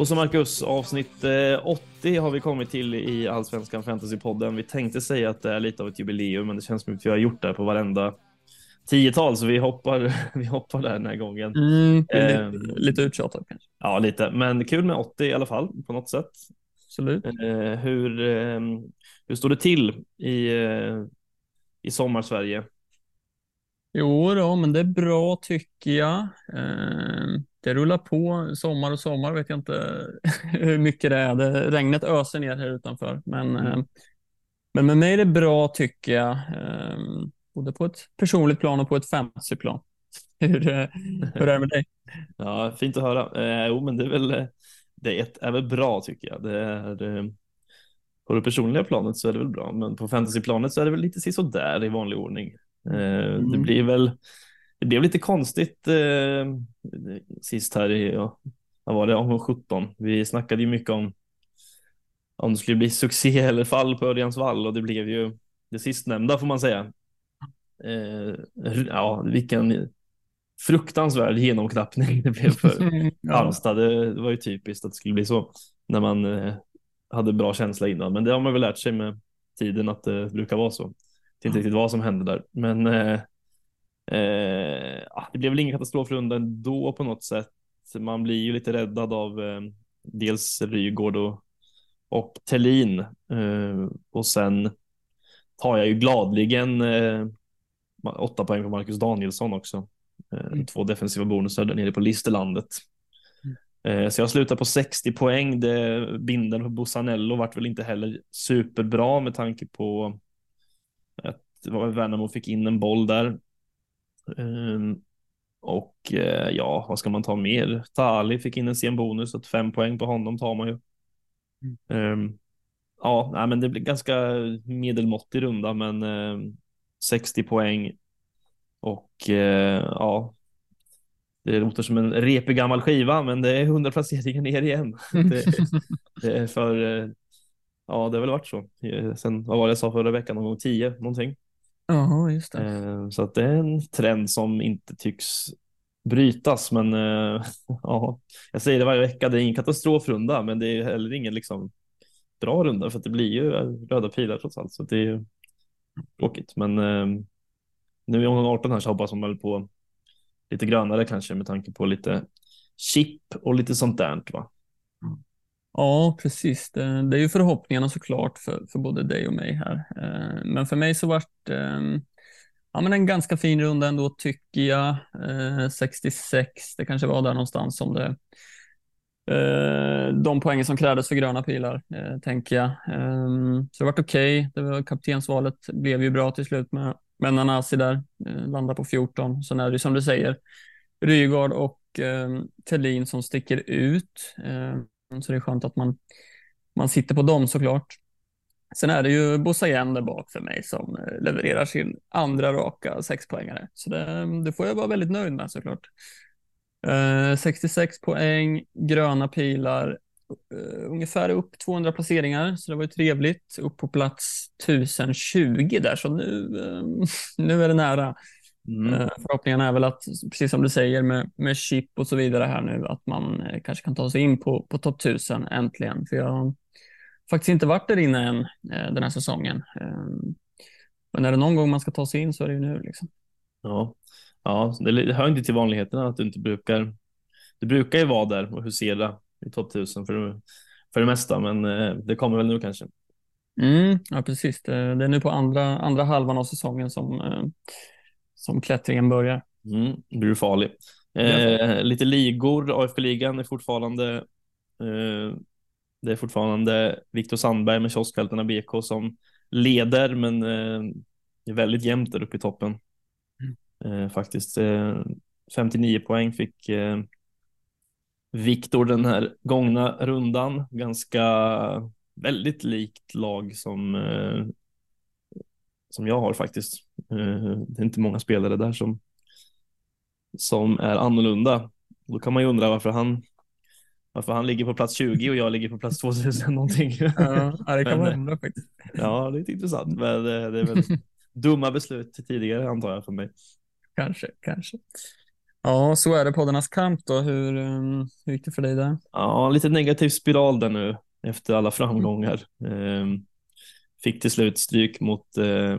Då så Marcus, avsnitt 80 har vi kommit till i Allsvenskan Fantasypodden. Vi tänkte säga att det är lite av ett jubileum, men det känns som att vi har gjort det på varenda tiotal, så vi hoppar, vi hoppar där den här gången. Mm, lite, eh, lite uttjatat kanske. Ja, lite, men kul med 80 i alla fall på något sätt. Absolut. Eh, hur, eh, hur står det till i, eh, i sommar-Sverige? Jo då, men det är bra tycker jag. Eh, det rullar på sommar och sommar, vet jag inte hur mycket det är. Det, regnet öser ner här utanför, men, mm. Eh, men med mig är det bra tycker jag. Eh, både på ett personligt plan och på ett fantasyplan. Hur, hur är det med dig? Ja, fint att höra. Eh, jo, men det är väl, det är, väl bra tycker jag. Det är, på det personliga planet så är det väl bra, men på fantasyplanet så är det väl lite sådär i vanlig ordning. Mm. Det blir väl det blev lite konstigt eh, sist här i, ja, vad var det, om 17. Vi snackade ju mycket om om det skulle bli succé eller fall på Örjans vall och det blev ju det sistnämnda får man säga. Eh, ja, vilken fruktansvärd genomknappning det blev för Halmstad. Det, det, var ju typiskt att det skulle bli så när man eh, hade bra känsla innan, men det har man väl lärt sig med tiden att det brukar vara så. Det är inte riktigt vad som hände där, men Eh, det blev väl ingen katastrofrunda ändå på något sätt. Man blir ju lite räddad av eh, dels Rygård och, och Tellin. Eh, och sen tar jag ju gladligen eh, åtta poäng på Marcus Danielsson också. Eh, mm. Två defensiva bonusar där nere på Listerlandet. Mm. Eh, så jag slutar på 60 poäng. Det, binden på Bussanello vart väl inte heller superbra med tanke på att Värnamo fick in en boll där. Um, och uh, ja, vad ska man ta mer? Tali fick in en sen bonus, så fem poäng på honom tar man ju. Mm. Um, ja, nej, men det blir ganska medelmåttig runda, men uh, ehm, 60 poäng. Och uh, ja, det låter som en repig gammal skiva, men det är 100 placeringar ner igen. det, det, är för, ja, det har väl varit så. Sen, vad var det jag sa förra veckan, någon gång 10 någonting. Ja, just det. Eh, så att det är en trend som inte tycks brytas. Men eh, ja, jag säger det varje vecka, det är ingen katastrofrunda, men det är heller ingen liksom bra runda för att det blir ju röda pilar trots allt. Så det är ju tråkigt. Men eh, nu i omgång 18 här så hoppas man väl på lite grönare kanske med tanke på lite chip och lite sånt där. Va? Ja, precis. Det, det, är ju förhoppningarna såklart för, för både dig och mig här. Eh, men för mig så vart ehm, ja, men en ganska fin runda ändå tycker jag. Eh, 66, det kanske var där någonstans som det eh, de poängen som krävdes för gröna pilar, tänker jag. Ehm, så det vart okej. Okay. kaptensvalet blev ju bra till slut med, med Nanasi där, landar på 14. Sen är det som du säger, Rygaard och ehm, Thelin som sticker ut. Så det är skönt att man, man sitter på dem såklart. Sen är det ju Bosayen där bak för mig som eh, levererar sin andra raka sexpoängare. Så det, det får jag vara väldigt nöjd med såklart. Eh, uh, 66 poäng, gröna pilar, uh, ungefär upp 200 placeringar, så det var ju trevligt. Upp på plats 1020 där, så nu, uh, nu är det nära. Mm. Eh, förhoppningen är väl att, precis som du säger med, med chip och så vidare här nu, att man eh, kanske kan ta sig in på, på topp 1000 äntligen. För jag har faktiskt inte varit där inne än eh, den här säsongen. Men är det någon gång man ska ta sig in så är det ju nu. Liksom. Ja, ja det hör inte till vanligheterna att du inte brukar. Du brukar ju vara där och husera i topp 1000 för, för det mesta, men det kommer väl nu kanske. Mm, ja, precis. Det, det, är nu på andra, andra halvan av säsongen som som klättringen börjar. Mm, blir farlig. Eh, lite ligor, AFK-ligan är fortfarande eh, det är fortfarande Viktor Sandberg med kioskfältarna BK som leder, men eh, är väldigt jämnt där uppe i toppen. Mm. Eh, faktiskt 59 eh, poäng fick eh, Viktor den här gångna rundan. Ganska väldigt likt lag som som jag har faktiskt. Eh, det är inte många spelare där som, som är annorlunda. Då kan man ju undra varför han, varför han ligger på plats 20 och jag ligger på plats 2000 någonting. Ja, det kan man undra faktiskt. Ja, det är lite intressant, men det, det är väl dumma beslut tidigare antar jag för mig. Kanske, kanske. Ja, så är det poddarnas kamp då. Hur, um, hur gick det för dig där? Ja, lite negativ spiral där nu efter alla framgångar. Mm. Fick till slut stryk mot eh,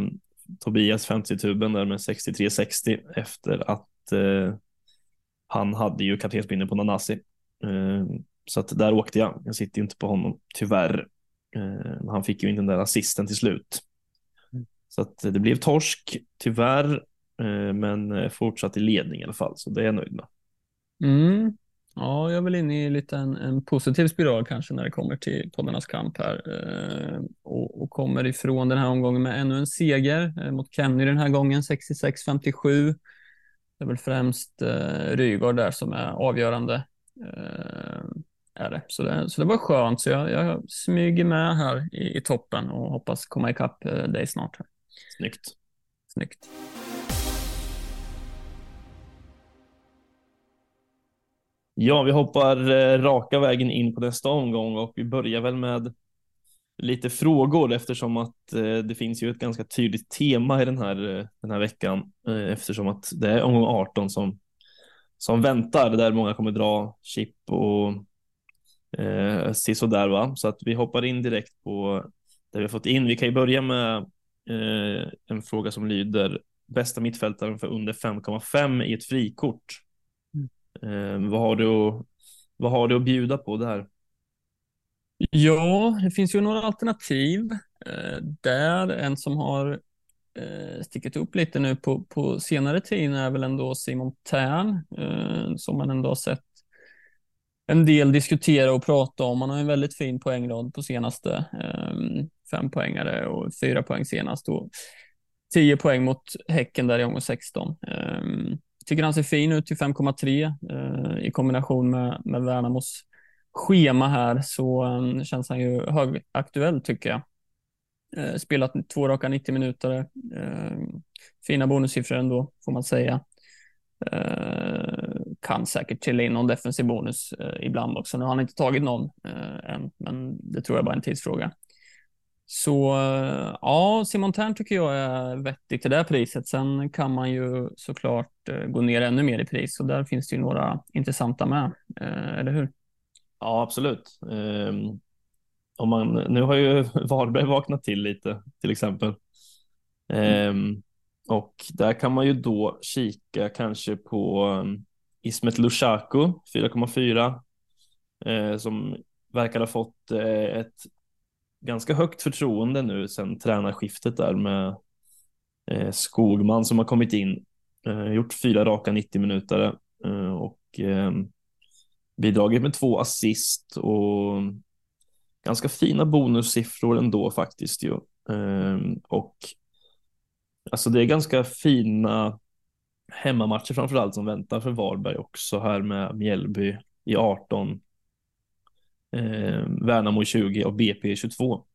Tobias 50-tuben där med 63-60 efter att eh, han hade ju kaptensbindeln på Nanasi. Eh, så att där åkte jag. Jag sitter ju inte på honom tyvärr. Eh, han fick ju inte den där assisten till slut. Mm. Så att det blev torsk tyvärr, eh, men fortsatt i ledning i alla fall, så det är jag nöjd med. Mm. Ja, jag är väl inne i lite en, en positiv spiral kanske när det kommer till poddarnas kamp här eh, och, och, kommer ifrån den här omgången med ännu en seger eh, mot Kenny den här gången 66-57. Det är väl främst eh, Rygaard där som är avgörande. Eh, är det. Så, det, så det var skönt, så jag, jag smyger med här i, i toppen och hoppas komma ikapp eh, dig snart. Snyggt. Snyggt. Ja, vi hoppar eh, raka vägen in på nästa omgång och vi börjar väl med lite frågor eftersom att eh, det finns ju ett ganska tydligt tema i den här, eh, den här veckan eftersom att det är omgång 18 som, som väntar där många kommer dra chip och eh, sådär va. Så att vi hoppar in direkt på det vi har fått in. Vi kan ju börja med eh, en fråga som lyder bästa mittfältaren för under 5,5 i ett frikort. Eh, vad, har du att, vad har du att bjuda på där? Ja, det finns ju några alternativ. Eh, där en som har eh, stickit upp lite nu på, på senare tid är väl ändå Simon Tern, eh, som man ändå har sett en del diskutera och prata om. Han har en väldigt fin poängrad på senaste. Eh, fem poängare och fyra poäng senast. Och tio poäng mot Häcken där i omgång 16. Tycker han ser fin ut till 5,3 eh, i kombination med, med Värnamos schema här så um, känns han ju högaktuell tycker jag. Eh, spelat två raka 90 minuter. Eh, fina bonussiffror ändå får man säga. Eh, kan säkert till in någon defensiv bonus eh, ibland också. Nu har han inte tagit någon eh, än, men det tror jag bara är en tidsfråga. Så eh, ja, Simon Tern tycker jag är vettig till det priset. Sen kan man ju såklart Eh, gå ner ännu mer i pris och där finns det ju några intressanta med, eh, eller hur? Ja, absolut. Ehm, om man, nu har ju Varberg vaknat till lite, till exempel. Mm. och där kan man ju då kika kanske på ehm, Ismet Lushaku 4,4 eh, som verkar ha fått ett ganska högt förtroende nu sedan tränarskiftet där med Skogman som har kommit in, gjort fyra raka 90 minuter eh, och eh, bidragit med två assist och ganska fina bonussiffror ändå faktiskt ju. Eh, och alltså det är ganska fina hemmamatcher framförallt som väntar för Varberg också här med Mjällby i 18 eh, Värnamo 20 och BP 22.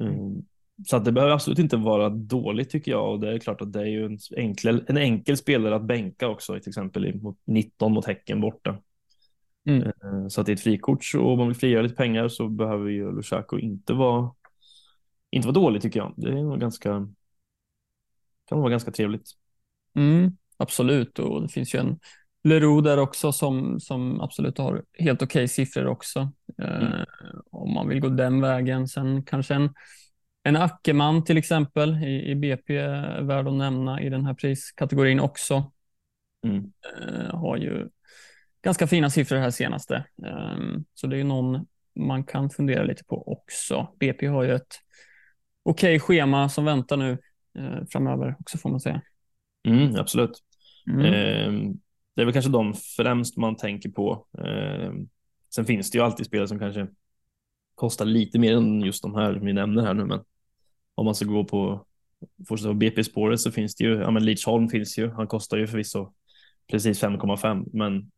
Mm. Så det behöver absolut inte vara dåligt tycker jag och det är klart att det är ju en enkel, en enkel spelare att bänka också, till exempel mot 19 mot Häcken borta. Mm. Eh, så att i ett frikort så om man vill frigöra lite pengar så behöver ju Lushaku inte vara inte vara dålig tycker jag. Det är nog ganska kan vara ganska trevligt. Mm, absolut och det finns ju en Leroux där också som, som absolut har helt okej okay siffror också. Mm. Eh, om man vill gå den vägen. Sen kanske en, en Ackerman till exempel i, i BP är värd att nämna i den här priskategorin också. Mm. Eh, har ju ganska fina siffror här senaste. Eh, så det är någon man kan fundera lite på också. BP har ju ett okej okay schema som väntar nu eh, framöver också får man säga. Mm, absolut. Mm. Ehm, det är väl kanske de främst man tänker på. Eh, sen finns det ju alltid spelare som kanske kostar lite mer än just de här vi nämner här nu, men om man ska gå på fortsätta på BP-spåret så finns det ju, ja men Leachholm finns ju, han kostar ju förvisso precis 5,5, men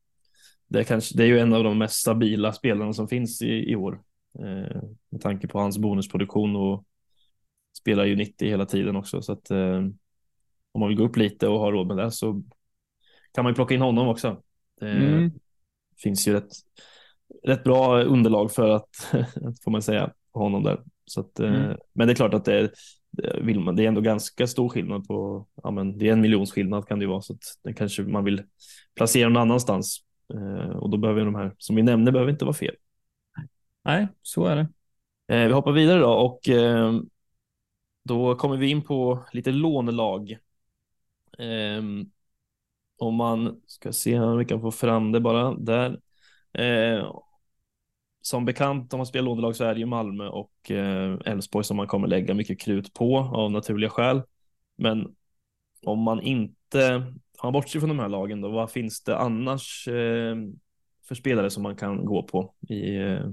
det är, kanske, det är ju en av de mest stabila spelarna som finns i, i år eh, med tanke på hans bonusproduktion och spelar ju 90 hela tiden också så att eh, om man vill gå upp lite och ha råd med det så kan man ju plocka in honom också. Det mm. finns ju rätt, rätt bra underlag för att, får man säga, honom där. Så att, eh, mm. Men det är klart att det är, vill man, det är ändå ganska stor skillnad på, ja men det är en miljons skillnad kan det ju vara så att det kanske man vill placera någon annanstans eh, och då behöver de här som vi nämnde behöver inte vara fel. Nej, så är det. Eh, vi hoppar vidare då och då kommer vi in på lite lånelag. Eh, om man ska se om vi kan få fram det bara där. Eh, som bekant om man spelar lånelag så är det ju Malmö och eh, Elfsborg som man kommer lägga mycket krut på av naturliga skäl. Men om man inte har bortser från de här lagen då, vad finns det annars eh, för spelare som man kan gå på i eh,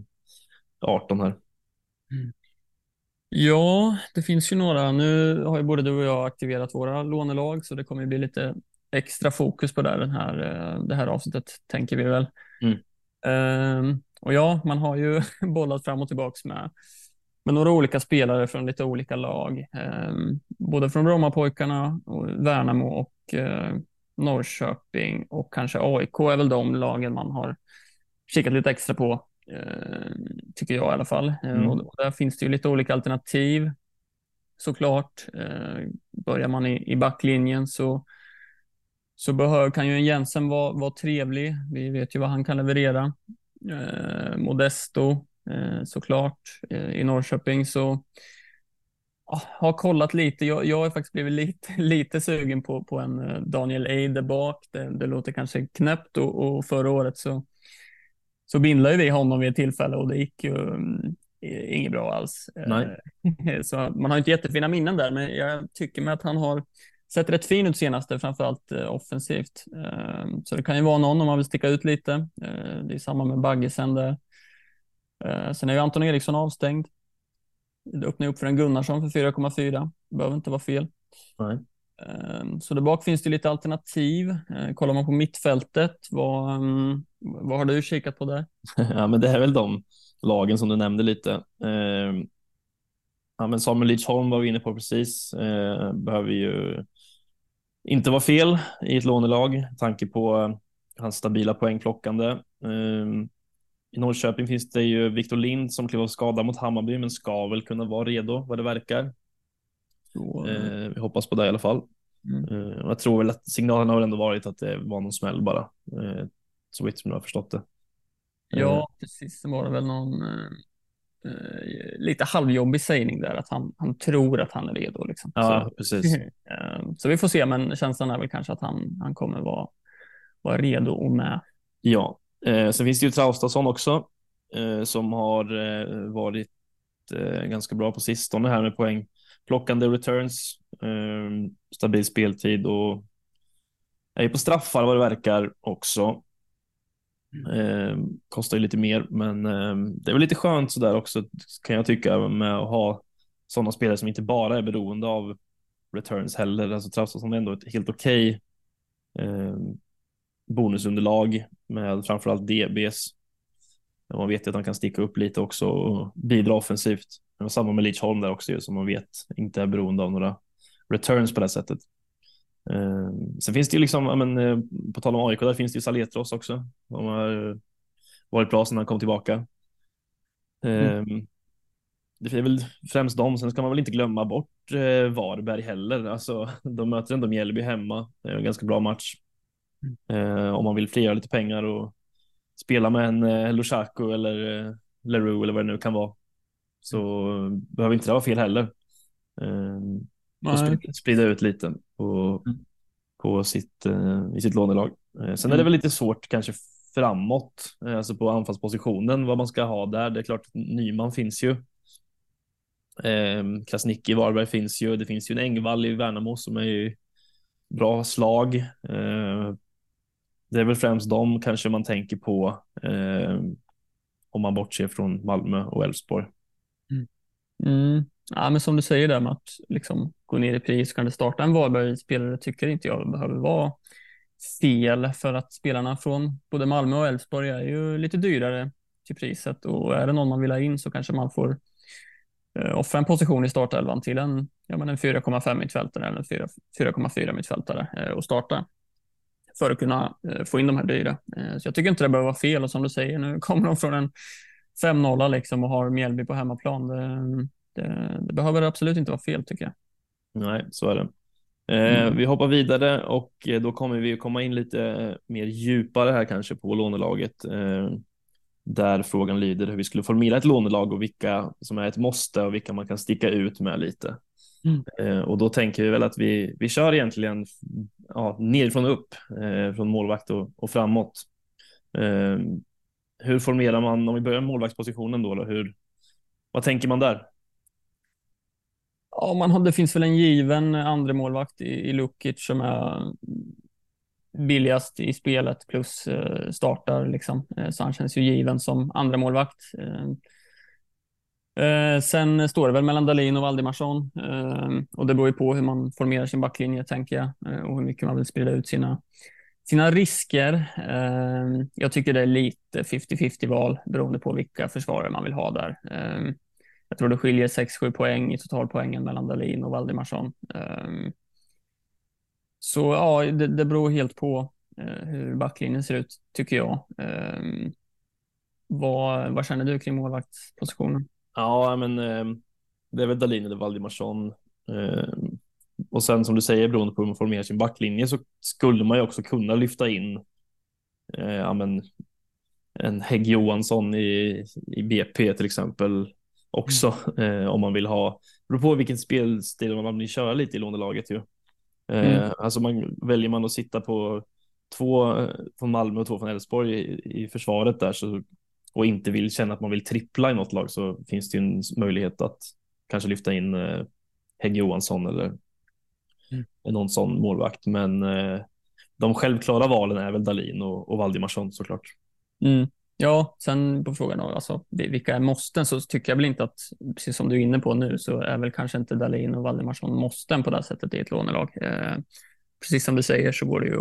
18 här? Mm. Ja, det finns ju några. Nu har ju både du och jag aktiverat våra lånelag, så det kommer bli lite extra fokus på det, den här, eh, det här avsnittet, tänker vi väl. Mm. Um, och ja, man har ju bollat fram och tillbaks med, med några olika spelare från lite olika lag. Um, både från Brommapojkarna, och Värnamo och uh, Norrköping och kanske AIK är väl de lagen man har kikat lite extra på, uh, tycker jag i alla fall. Mm. Och, där finns det ju lite olika alternativ såklart. Uh, börjar man i, i backlinjen så så behör, kan ju en Jensen vara, vara trevlig. Vi vet ju vad han kan leverera. Eh, Modesto eh, såklart eh, i Norrköping. Så ja, har kollat lite. Jag, jag har faktiskt blivit lite, lite sugen på, på en Daniel Eide bak. Det, det låter kanske knäppt och, och förra året så, så bindlade vi honom vid ett tillfälle och det gick ju um, inget bra alls. Nej. så man har inte jättefina minnen där, men jag tycker med att han har sett rätt fin ut senaste, framförallt eh, offensivt. Eh, så det kan ju vara någon om man vill sticka ut lite. Eh, det är samma med Baggesen där. Eh, sen är ju Anton Eriksson avstängd. Det öppnar upp för en Gunnarsson för 4,4. Behöver inte vara fel. Nej. Eh, så där bak finns det lite alternativ. Eh, kollar man på mittfältet, vad, vad har du kikat på där? ja, men det är väl de lagen som du nämnde lite. Ja, men Samuel Lidsholm var vi inne på precis. Eh, behöver ju inte vara fel i ett lånelag, tanke på eh, hans stabila poängplockande. Ehm, I Norrköping finns det ju Viktor Lind som klev av skada mot Hammarby, men ska väl kunna vara redo vad det verkar. Så, eh, vi hoppas på det i alla fall. Mm. Eh, jag tror väl att signalen har ändå varit att det var någon smäll bara, så vitt som jag har förstått det. Ja, precis. Det var det väl någon eh, lite halvjobbig sägning där, att han, han tror att han är redo. Liksom. Ja, så, precis. Eh, så vi får se, men känslan är väl kanske att han, han kommer vara, vara redo och med. Ja, eh, sen finns det ju Traustason också eh, som har varit ganska bra på sistone här med poäng. Plockande returns, stabil speltid och är ju på straffar vad det verkar också. Eh, kostar ju lite mer, men eh, det är väl lite skönt sådär också kan jag tycka med att ha sådana spelare som inte bara är beroende av returns heller. Alltså Traustason är ändå ett helt okej okay, eh, bonusunderlag med framförallt DBs. Man vet ju att han kan sticka upp lite också och bidra offensivt. Det var samma med Leach Holm där också som man vet inte är beroende av några returns på det sättet. Eh, sen finns det ju liksom, men, eh, på tal om AIK, där finns det ju Saletros också. De har varit bra sedan han kom tillbaka. Mm. Eh, det är väl främst dem. Sen ska man väl inte glömma bort eh, Varberg heller. Alltså, de möter ändå Mjällby hemma. Det är en ganska bra match. Mm. om man vill frigöra lite pengar och spela med en eh, Lushaku eller eh, Leroux eller vad det nu kan vara. Så mm. behöver inte det vara fel heller. Eh, och sprida ut lite på, mm. på sitt, eh, i sitt lånelag. Eh, sen mm. är det mm. väl lite svårt kanske framåt, eh, alltså på anfallspositionen, vad man ska ha där. Det är klart, Nyman finns ju. Eh, Krasniqi i Varberg finns ju. Det finns ju en Engvall i Värnamo som är ju bra slag. Eh, det är väl främst dem kanske man tänker på eh, om man bortser från Malmö och Elfsborg. Mm. Mm. Ja, men som du säger där med att liksom gå ner i pris, kan det starta en Varberg-spelare tycker inte jag behöver vara fel för att spelarna från både Malmö och Elfsborg är ju lite dyrare till priset och är det någon man vill ha in så kanske man får eh, offra en position i startelvan till en, ja, men en 4,5 mittfältare eller 4,4 mittfältare eh, och starta för att kunna eh, få in de här dyra. Så jag tycker inte det behöver vara fel och som du säger, nu kommer de från en 5-0 liksom och har Mjällby på hemmaplan. Det, Det, det behöver absolut inte vara fel tycker jag. Nej, så är det. Eh, Mm. Vi hoppar vidare och eh, då kommer vi komma in lite eh, mer djupare här kanske på lånelaget. Eh, där frågan lyder hur vi skulle formera ett lånelag och vilka som är ett måste och vilka man kan sticka ut med lite. Mm. Eh, och då tänker vi väl att vi, vi kör egentligen ja, nerifrån och upp, från målvakt och, och framåt. Hur formerar man, om vi börjar med målvaktspositionen då, då hur, vad tänker man där? Ja, man har, det finns väl en given andra målvakt i, i Lukic som är billigast i spelet plus eh, startar liksom. Eh, så han känns ju given som andra målvakt. Eh, eh sen står det väl mellan Dalin och Valdimarsson eh, och det beror ju på hur man formerar sin backlinje tänker jag eh, och hur mycket man vill sprida ut sina sina risker. Eh, jag tycker det är lite 50-50 val beroende på vilka försvarare man vill ha där. Eh, jag tror det skiljer 6-7 poäng i totalpoängen mellan Dalin och Valdimarsson. Ehm, så ja, det, det beror helt på eh, hur backlinjen ser ut, tycker jag. Ehm, vad, vad känner du kring målvaktspositionen? Ja, men ehm, det är väl Dalin eller Valdimarsson. Och sen som du säger, beroende på hur man formerar sin backlinje så skulle man ju också kunna lyfta in eh, ja, men, en Hägg Johansson i, i BP till exempel också eh, om man vill ha. Det beror på vilken spelstil man vill köra lite i lånelaget ju. Eh, Mm. Alltså man, väljer man att sitta på två eh, från Malmö och två från Elfsborg i, i försvaret där så, och inte vill känna att man vill trippla i något lag så finns det ju en möjlighet att kanske lyfta in eh, Hägg Johansson eller Mm. någon sån målvakt. Men eh, de självklara valen är väl Dalin och, och Valdimarsson såklart. Mm. Ja, sen på frågan då, alltså, vilka är måsten så tycker jag väl inte att, precis som du är inne på nu, så är väl kanske inte Dahlin och Valdimarsson måsten på det sättet i ett lånelag. Eh, precis som du säger så går det ju,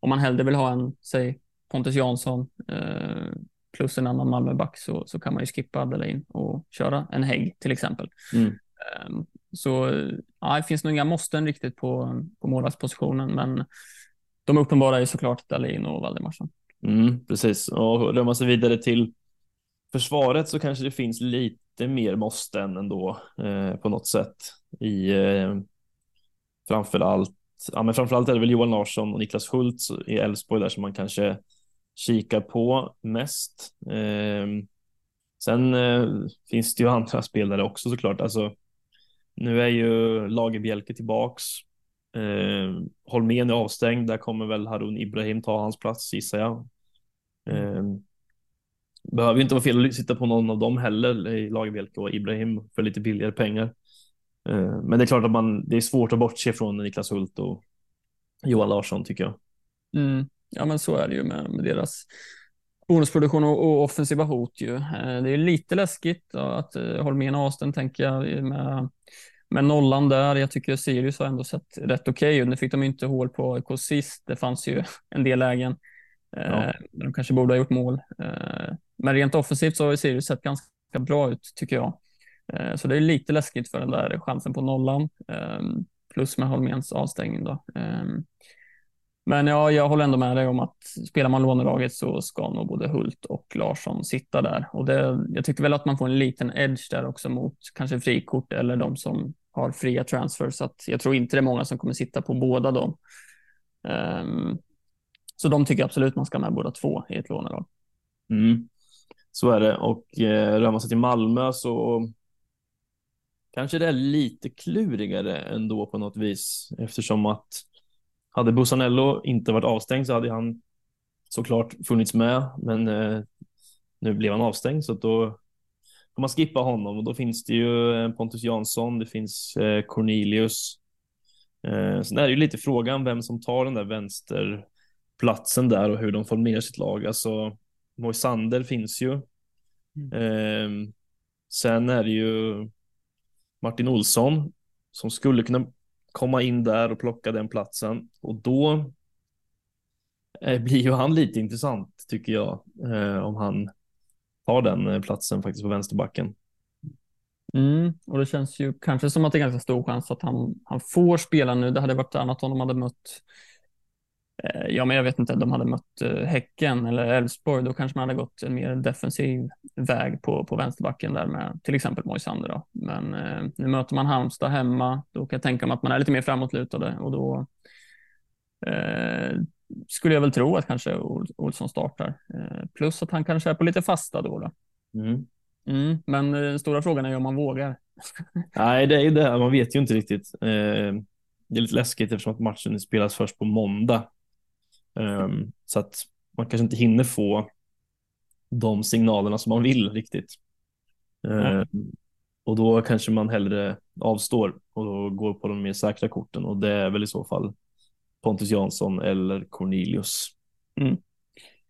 om man hellre vill ha en, säg Pontus Jansson eh, plus en annan Malmöback så, så kan man ju skippa Dahlin och köra en Hägg till exempel. Mm. Eh, så ja, det finns nog inga måsten riktigt på, på målvaktspositionen, men de uppenbara är såklart Dahlin och Valdimarsson. Mm, precis, och rör man sig vidare till försvaret så kanske det finns lite mer måsten ändå eh, på något sätt i eh, framför allt. Ja, men framförallt är det väl Johan Larsson och Niklas Schultz i Elfsborg där som man kanske kikar på mest. Eh, sen eh, finns det ju andra spelare också såklart. Alltså, nu är ju Lagerbjälke tillbaks. Eh, Holmén är avstängd. Där kommer väl Harun Ibrahim ta hans plats gissar jag. Eh, behöver ju inte vara fel att sitta på någon av dem heller i Lagerbjälke och Ibrahim för lite billigare pengar. Eh, men det är klart att man, det är svårt att bortse från Niklas Hult och Johan Larsson tycker jag. Mm. Ja, men så är det ju med, med deras bonusproduktion och, och offensiva hot ju. Eh, Det är lite läskigt att eh, Holmén och Austin tänker jag med, med nollan där. Jag tycker Sirius har ändå sett rätt okej ut. Nu fick de inte hål på AIK sist. Det fanns ju en del lägen. Ja. Eh, de kanske borde ha gjort mål. Eh, men rent offensivt så har ju Sirius sett ganska bra ut tycker jag. Eh, så det är lite läskigt för den där chansen på nollan. Ehm, plus med Holméns avstängning då. Ehm, men ja, jag håller ändå med dig om att spelar man lånelaget så ska nog både Hult och Larsson sitta där. Och det, jag tycker väl att man får en liten edge där också mot kanske frikort eller de som har fria transfers. Så att jag tror inte det är många som kommer sitta på båda dem. Ehm, så de tycker absolut man ska ha med båda två i ett lånelag. Mm. Så är det och eh, rör man sig till Malmö så kanske det är lite klurigare ändå på något vis eftersom att hade Bussanello inte varit avstängd så hade han såklart funnits med men eh, nu blev han avstängd så att då får man skippa honom och då finns det ju eh, Pontus Jansson, det finns eh, Cornelius. Eh, sen är det ju lite frågan vem som tar den där vänster vänsterplatsen där och hur de formerar sitt lag. Alltså Moisander finns ju. Eh, sen är det ju Martin Olsson som skulle kunna komma in där och plocka den platsen och då eh, blir ju han lite intressant tycker jag eh, om han tar den eh, platsen faktiskt på vänsterbacken. Mm, och det känns ju kanske som att det är ganska stor chans att han, han får spela nu. Det hade varit annat om de hade mött ja, men jag vet inte, de hade mött eh, Häcken eller Elfsborg, då kanske man hade gått en mer defensiv väg på, på vänsterbacken där med till exempel Moisander. Men eh, nu möter man Halmstad hemma, då kan jag tänka mig att man är lite mer framåtlutade och då eh, skulle jag väl tro att kanske Olsson startar. Eh, plus att han kanske är på lite fasta då. då. Mm. Mm, men den stora frågan är om man vågar. Nej, det är ju det. Man vet ju inte riktigt. Eh, det är lite läskigt eftersom att matchen spelas först på måndag. Um, så att man kanske inte hinner få de signalerna som man vill riktigt. Mm. Um, och då kanske man hellre avstår och då går på de mer säkra korten och det är väl i så fall Pontus Jansson eller Cornelius. Mm.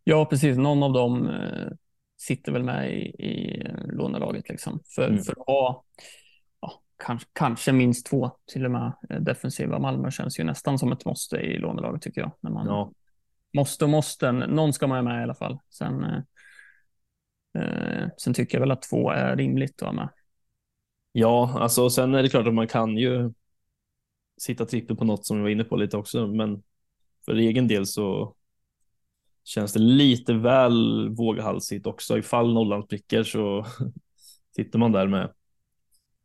Ja, precis. Någon av dem eh, sitter väl med i, i lånelaget liksom. För, mm. för att ha ja, kanske, kanske minst två till och med eh, defensiva Malmö känns ju nästan som ett måste i lånelaget tycker jag. När man, ja. Måste och måste. Någon ska man ha med i alla fall. Sen, eh, eh, sen tycker jag väl att två är rimligt att ha med. Ja, alltså sen är det klart att man kan ju sitta trippel på något som vi var inne på lite också, men för egen del så känns det lite väl våghalsigt också. Ifall nollan spricker så sitter man där med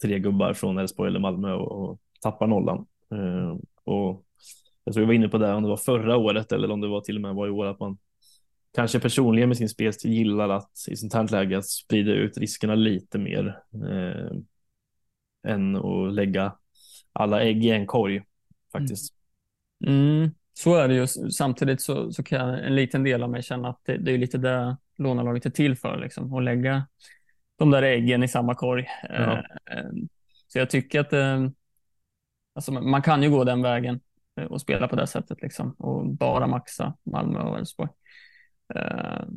tre gubbar från Elfsborg eller Malmö och, och tappar nollan. Eh, och jag tror jag var inne på det om det var förra året eller om det var till och med var i år att man kanske personligen med sin spelstil gillar att i sånt här läge att sprida ut riskerna lite mer eh, än att lägga alla ägg i en korg faktiskt. Mm. Mm, så är det ju. Samtidigt så, så kan en liten del av mig känna att det, det är lite det lånelaget är till för, liksom, att lägga de där äggen i samma korg. Ja. Eh, så jag tycker att eh, alltså man kan ju gå den vägen Eh, och spela på det sättet liksom och bara maxa Malmö och Elfsborg. Uh,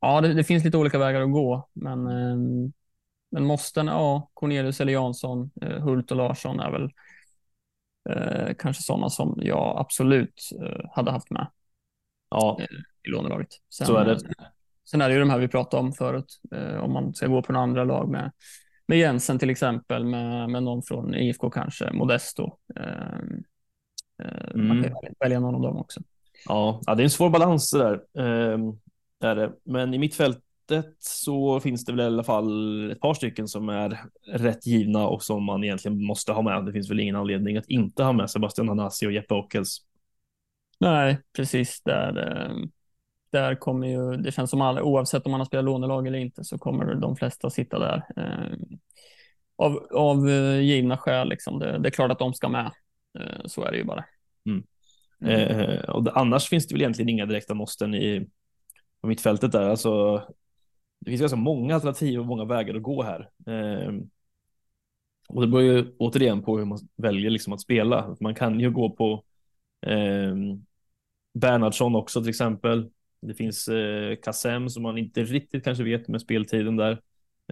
ja, det, det, finns lite olika vägar att gå, men, uh, men måsten, ja, Cornelius eller Jansson, Hult och Larsson är väl kanske sådana som jag absolut hade haft med ja. i lånelaget. Sen, Så är det. Sen är det ju de här vi pratade om förut, om man ska gå på några andra lag med med Jensen till exempel, med, med någon från IFK kanske, Modesto. Mm. Man kan mm. välja någon av dem också. Ja, det är en svår balans det där. Eh, är det. Men i mittfältet så finns det väl i alla fall ett par stycken som är rätt givna och som man egentligen måste ha med. Det finns väl ingen anledning att inte ha med Sebastian Hanasi och Jeppe Ockels. Nej, precis. Där, ehm, där kommer ju, det känns som alla, oavsett om man har spelat lånelag eller inte, så kommer de flesta sitta där. Eh, av, av eh, givna skäl, liksom. det, det, är klart att de ska med. Eh, så är det ju bara. Mm. Mm. Eh, och annars finns det väl egentligen inga direkta måsten i på mittfältet där. Alltså, det finns ganska många alternativ och många vägar att gå här. Eh, och det beror ju återigen på hur man väljer liksom att spela. Man kan ju gå på eh, Bernhardsson också till exempel. Det finns eh, Kassem som man inte riktigt kanske vet med speltiden där.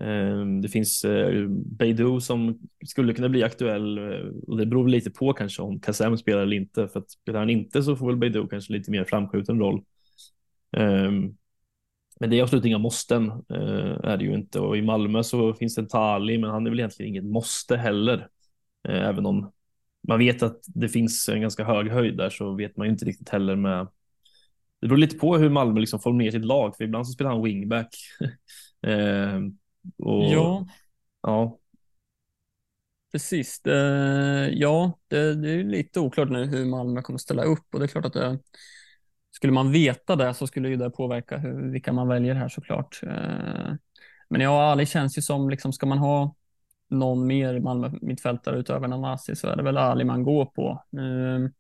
Ehm, det finns eh, Beidou som skulle kunna bli aktuell eh, och det beror lite på kanske om Kassem spelar eller inte. För att spelar han inte så får väl Beidou kanske lite mer framskjuten roll. Ehm, men det är absolut inga måsten eh, är det ju inte och i Malmö så finns det en Tali men han är väl egentligen inget måste heller. Även om man vet att det finns en ganska hög höjd där så vet man ju inte riktigt heller med det beror lite på hur Malmö liksom formerar sitt lag, för ibland så spelar han wingback. Ehm, och, ja. ja. Precis. Det, ja, det, det, är lite oklart nu hur Malmö kommer ställa upp och det är klart att det, skulle man veta det så skulle ju det påverka hur, vilka man väljer här såklart. Eh, men ja, Ali känns ju som, liksom, ska man ha någon mer Malmö mittfältare utöver Nanasi så är det väl Ali man går på. Nu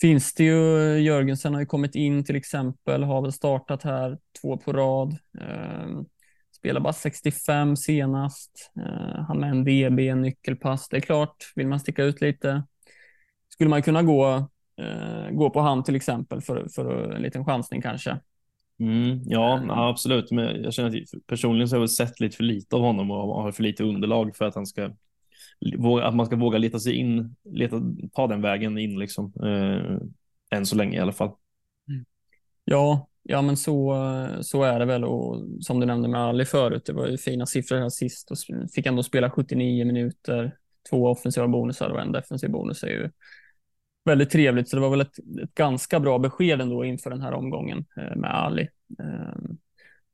finns det ju, Jörgensen har ju kommit in till exempel, har väl startat här två på rad. Eh, Spelar bara 65 senast. Uh, han med en DB, en nyckelpass. Det är klart, vill man sticka ut lite skulle man kunna gå, uh, gå på han till exempel för, för en liten chansning kanske. Mm, ja, mm. absolut. Men jag känner att personligen så har jag sett lite för lite av honom och har för lite underlag för att han ska att man ska våga leta sig in, leta, ta den vägen in liksom. Eh, än så länge i alla fall. Ja, Ja, men så, så är det väl. Och som du nämnde med Ali förut, det var ju fina siffror här sist och fick ändå spela 79 minuter, två offensiva bonusar och en defensiv bonus är ju väldigt trevligt. Så det var väl ett, ett ganska bra besked ändå inför den här omgången eh, med Ali. Ehm,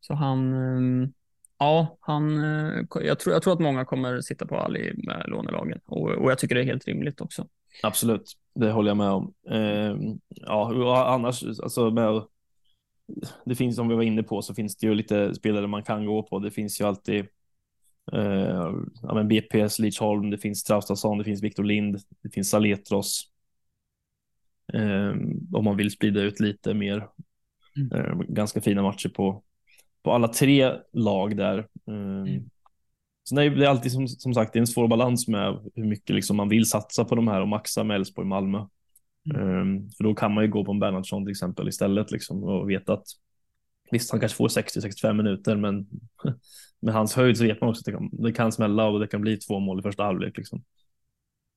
så han, ehm, ja, han, eh, jag, tror, jag tror att många kommer sitta på Ali med lånelagen och, och jag tycker det är helt rimligt också. Absolut, det håller jag med om. Ehm, ja, annars, alltså med, det finns, som vi var inne på, så finns det ju lite spelare man kan gå på. Det finns ju alltid eh, ja, men BPS, Lidsholm, det finns Traustason, det finns Viktor Lind, det finns Saletros. Eh, om man vill sprida ut lite mer. Mm. Eh, ganska fina matcher på, på alla tre lag där. Eh, mm. Så det är alltid som, som sagt det är en svår balans med hur mycket liksom man vill satsa på de här och maxa med Elfsborg Malmö. Mm. Um, för då kan man ju gå på en Bernhardsson till exempel istället liksom och veta att visst, han kanske får 60-65 minuter, men med hans höjd så vet man också att det kan, det kan smälla och det kan bli två mål i första halvlek. Liksom.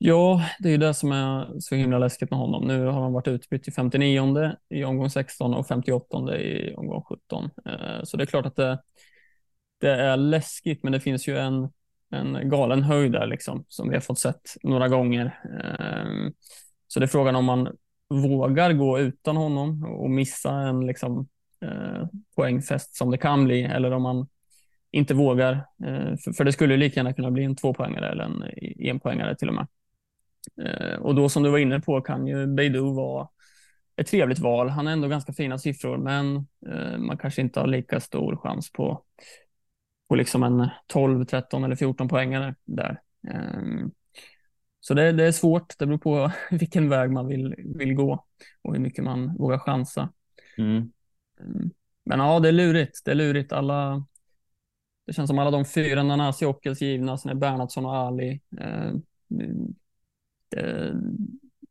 Ja, det är ju det som är så himla läskigt med honom. Nu har han varit utbytt i 59 i omgång 16 och 58 i omgång 17. Ehm, så det är klart att det, det är läskigt, men det finns ju en, en galen höjd där liksom, som vi har fått sett några gånger. Ehm, så det är frågan om man vågar gå utan honom och missa en liksom, eh, poängfest som det kan bli, eller om man inte vågar. Eh, för, det skulle lika gärna kunna bli en tvåpoängare eller en eh, enpoängare till och med. Eh, och då som du var inne på kan ju Beidou vara ett trevligt val. Han har ändå ganska fina siffror, men eh, man kanske inte har lika stor chans på på liksom en 12, 13 eller 14 poängare där. Ehm, så det, det, är svårt. Det beror på vilken väg man vill, vill gå och hur mycket man vågar chansa. Mm. Ehm, men ja, det är lurigt. Det är lurigt. Alla, det känns som alla de fyra Nanasi Ockels givna, sen är Bernhardsson och Ali. Ehm, det,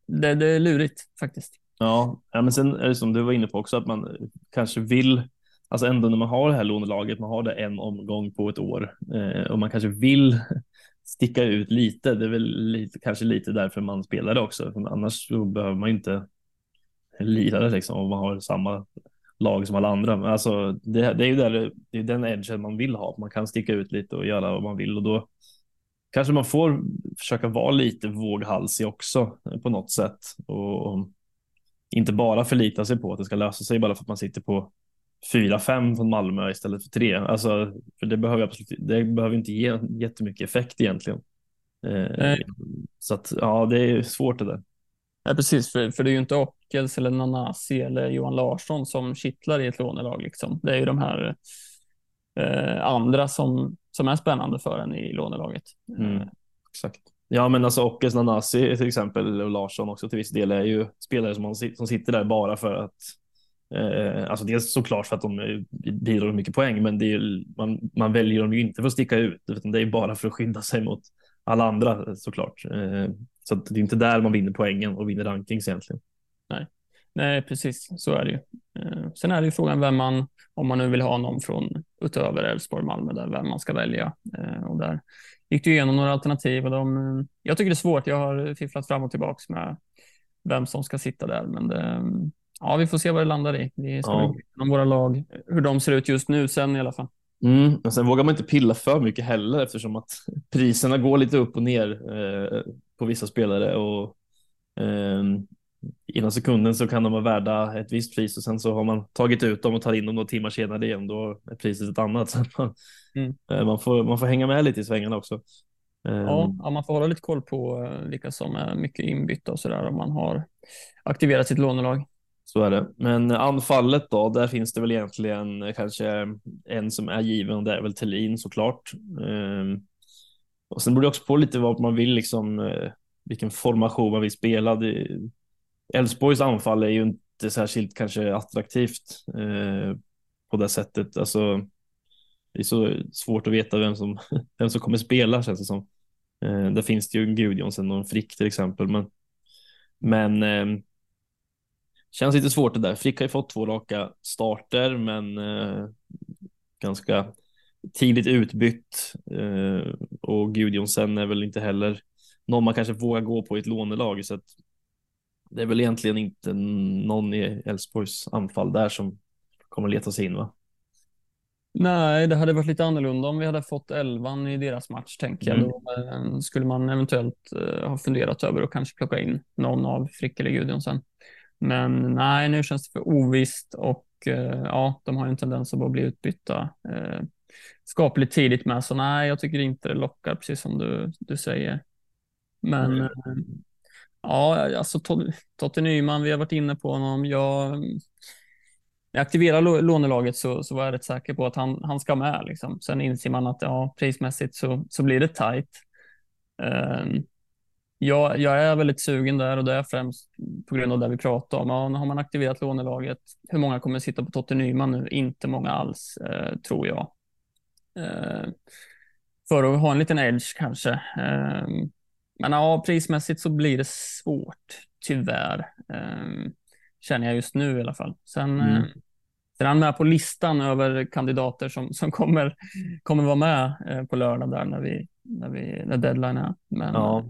det, det, är lurigt faktiskt. Ja, ja, men sen är det som du var inne på också, att man kanske vill alltså ändå när man har det här lånelaget, man har det en omgång på ett år eh, och man kanske vill sticka ut lite. Det är väl lite, kanske lite därför man spelar det också. För annars så behöver man inte lira det liksom om man har samma lag som alla andra. Men alltså, det, det är ju där, det är den edgen man vill ha. Man kan sticka ut lite och göra vad man vill och då kanske man får försöka vara lite våghalsig också på något sätt och inte bara förlita sig på att det ska lösa sig bara för att man sitter på fyra, fem från Malmö istället för tre. Alltså, för det behöver absolut, det behöver inte ge jättemycket effekt egentligen. Eh, så att ja, det är svårt det där. Ja, precis, för, för det är ju inte Ockels eller Nanasi eller Johan Larsson som kittlar i ett lånelag. Liksom. Det är ju de här eh, andra som, som är spännande för en i lånelaget. Mm, exakt. Ja, men alltså Ockels, Nanasi till exempel och Larsson också till viss del är ju spelare som, man, som sitter där bara för att Eh, alltså dels såklart för att de eh, bidrar med mycket poäng, men det är, man, man väljer dem ju inte för att sticka ut, utan det är bara för att skydda sig mot alla andra eh, såklart. Eh, så det är inte där man vinner poängen och vinner rankings egentligen. Nej, Nej precis så är det ju. Eh, sen är det ju frågan vem man, om man nu vill ha någon från utöver Elfsborg, Malmö, där vem man ska välja. Eh, och där gick du igenom några alternativ och de, jag tycker det är svårt. Jag har fifflat fram och tillbaka med vem som ska sitta där, men det, mm, ja, vi får se vad det landar i. Vi ska ja. om våra lag, hur de ser ut just nu sen i alla fall. Mm, och sen vågar man inte pilla för mycket heller eftersom att priserna går lite upp och ner eh, på vissa spelare och eh, inom sekunden så kan de vara värda ett visst pris och sen så har man tagit ut dem och tar in dem några timmar senare igen. Då är priset ett annat. Så man, mm. eh, man, får, man får hänga med lite i svängarna också. Ja, ehm. ja, man får hålla lite koll på eh, vilka som är mycket inbytta och så där om man har aktiverat sitt lånelag. Så är det. Men anfallet då, där finns det väl egentligen kanske en som är given och det är väl Thelin såklart. Ehm, och sen beror det också på lite vad man vill, liksom, eh, vilken formation man vill spela. Elfsborgs anfall är ju inte särskilt kanske attraktivt eh, på det sättet. Alltså, det är så svårt att veta vem som, vem som kommer spela känns det som. Eh, där finns det ju en Gudjonsen och en Frick till exempel. Men, men ehm, Känns lite svårt det där. Frick har ju fått två raka starter, men eh, ganska tidigt utbytt eh, och Gudjonsen är väl inte heller någon man kanske vågar gå på i ett lånelag. Så att det är väl egentligen inte någon i Elfsborgs anfall där som kommer leta sig in. Va? Nej, det hade varit lite annorlunda om vi hade fått elvan i deras match, tänker jag. Mm. Då eh, skulle man eventuellt eh, ha funderat över att kanske plocka in någon av Frick eller Gudjonsen. Men nej, nu känns det för ovisst och eh, ja, de har ju en tendens att bara bli utbytta eh, skapligt tidigt med, så nej, jag tycker inte det lockar, precis som du, du säger. Men Mm. ja, alltså Totte Nyman, vi har varit inne på honom. Jag, när jag aktiverar lå- lånelaget så, så var jag rätt säker på att han, han ska med. Liksom. Sen inser man att ja, prismässigt så, så blir det tajt. Um, jag, jag är väldigt sugen där och det är främst på grund av det vi pratar om. Ja, har man aktiverat lånelaget, hur många kommer sitta på Totte Nyman nu? Inte många alls, eh, tror jag. Eh, för att ha en liten edge kanske. Eh, men ja, prismässigt så blir det svårt, tyvärr. Eh, känner jag just nu i alla fall. Sen, Mm. eh, sen är han med på listan över kandidater som, som kommer, kommer vara med eh, på lördag där när, vi, när, vi, när deadline är. Men Ja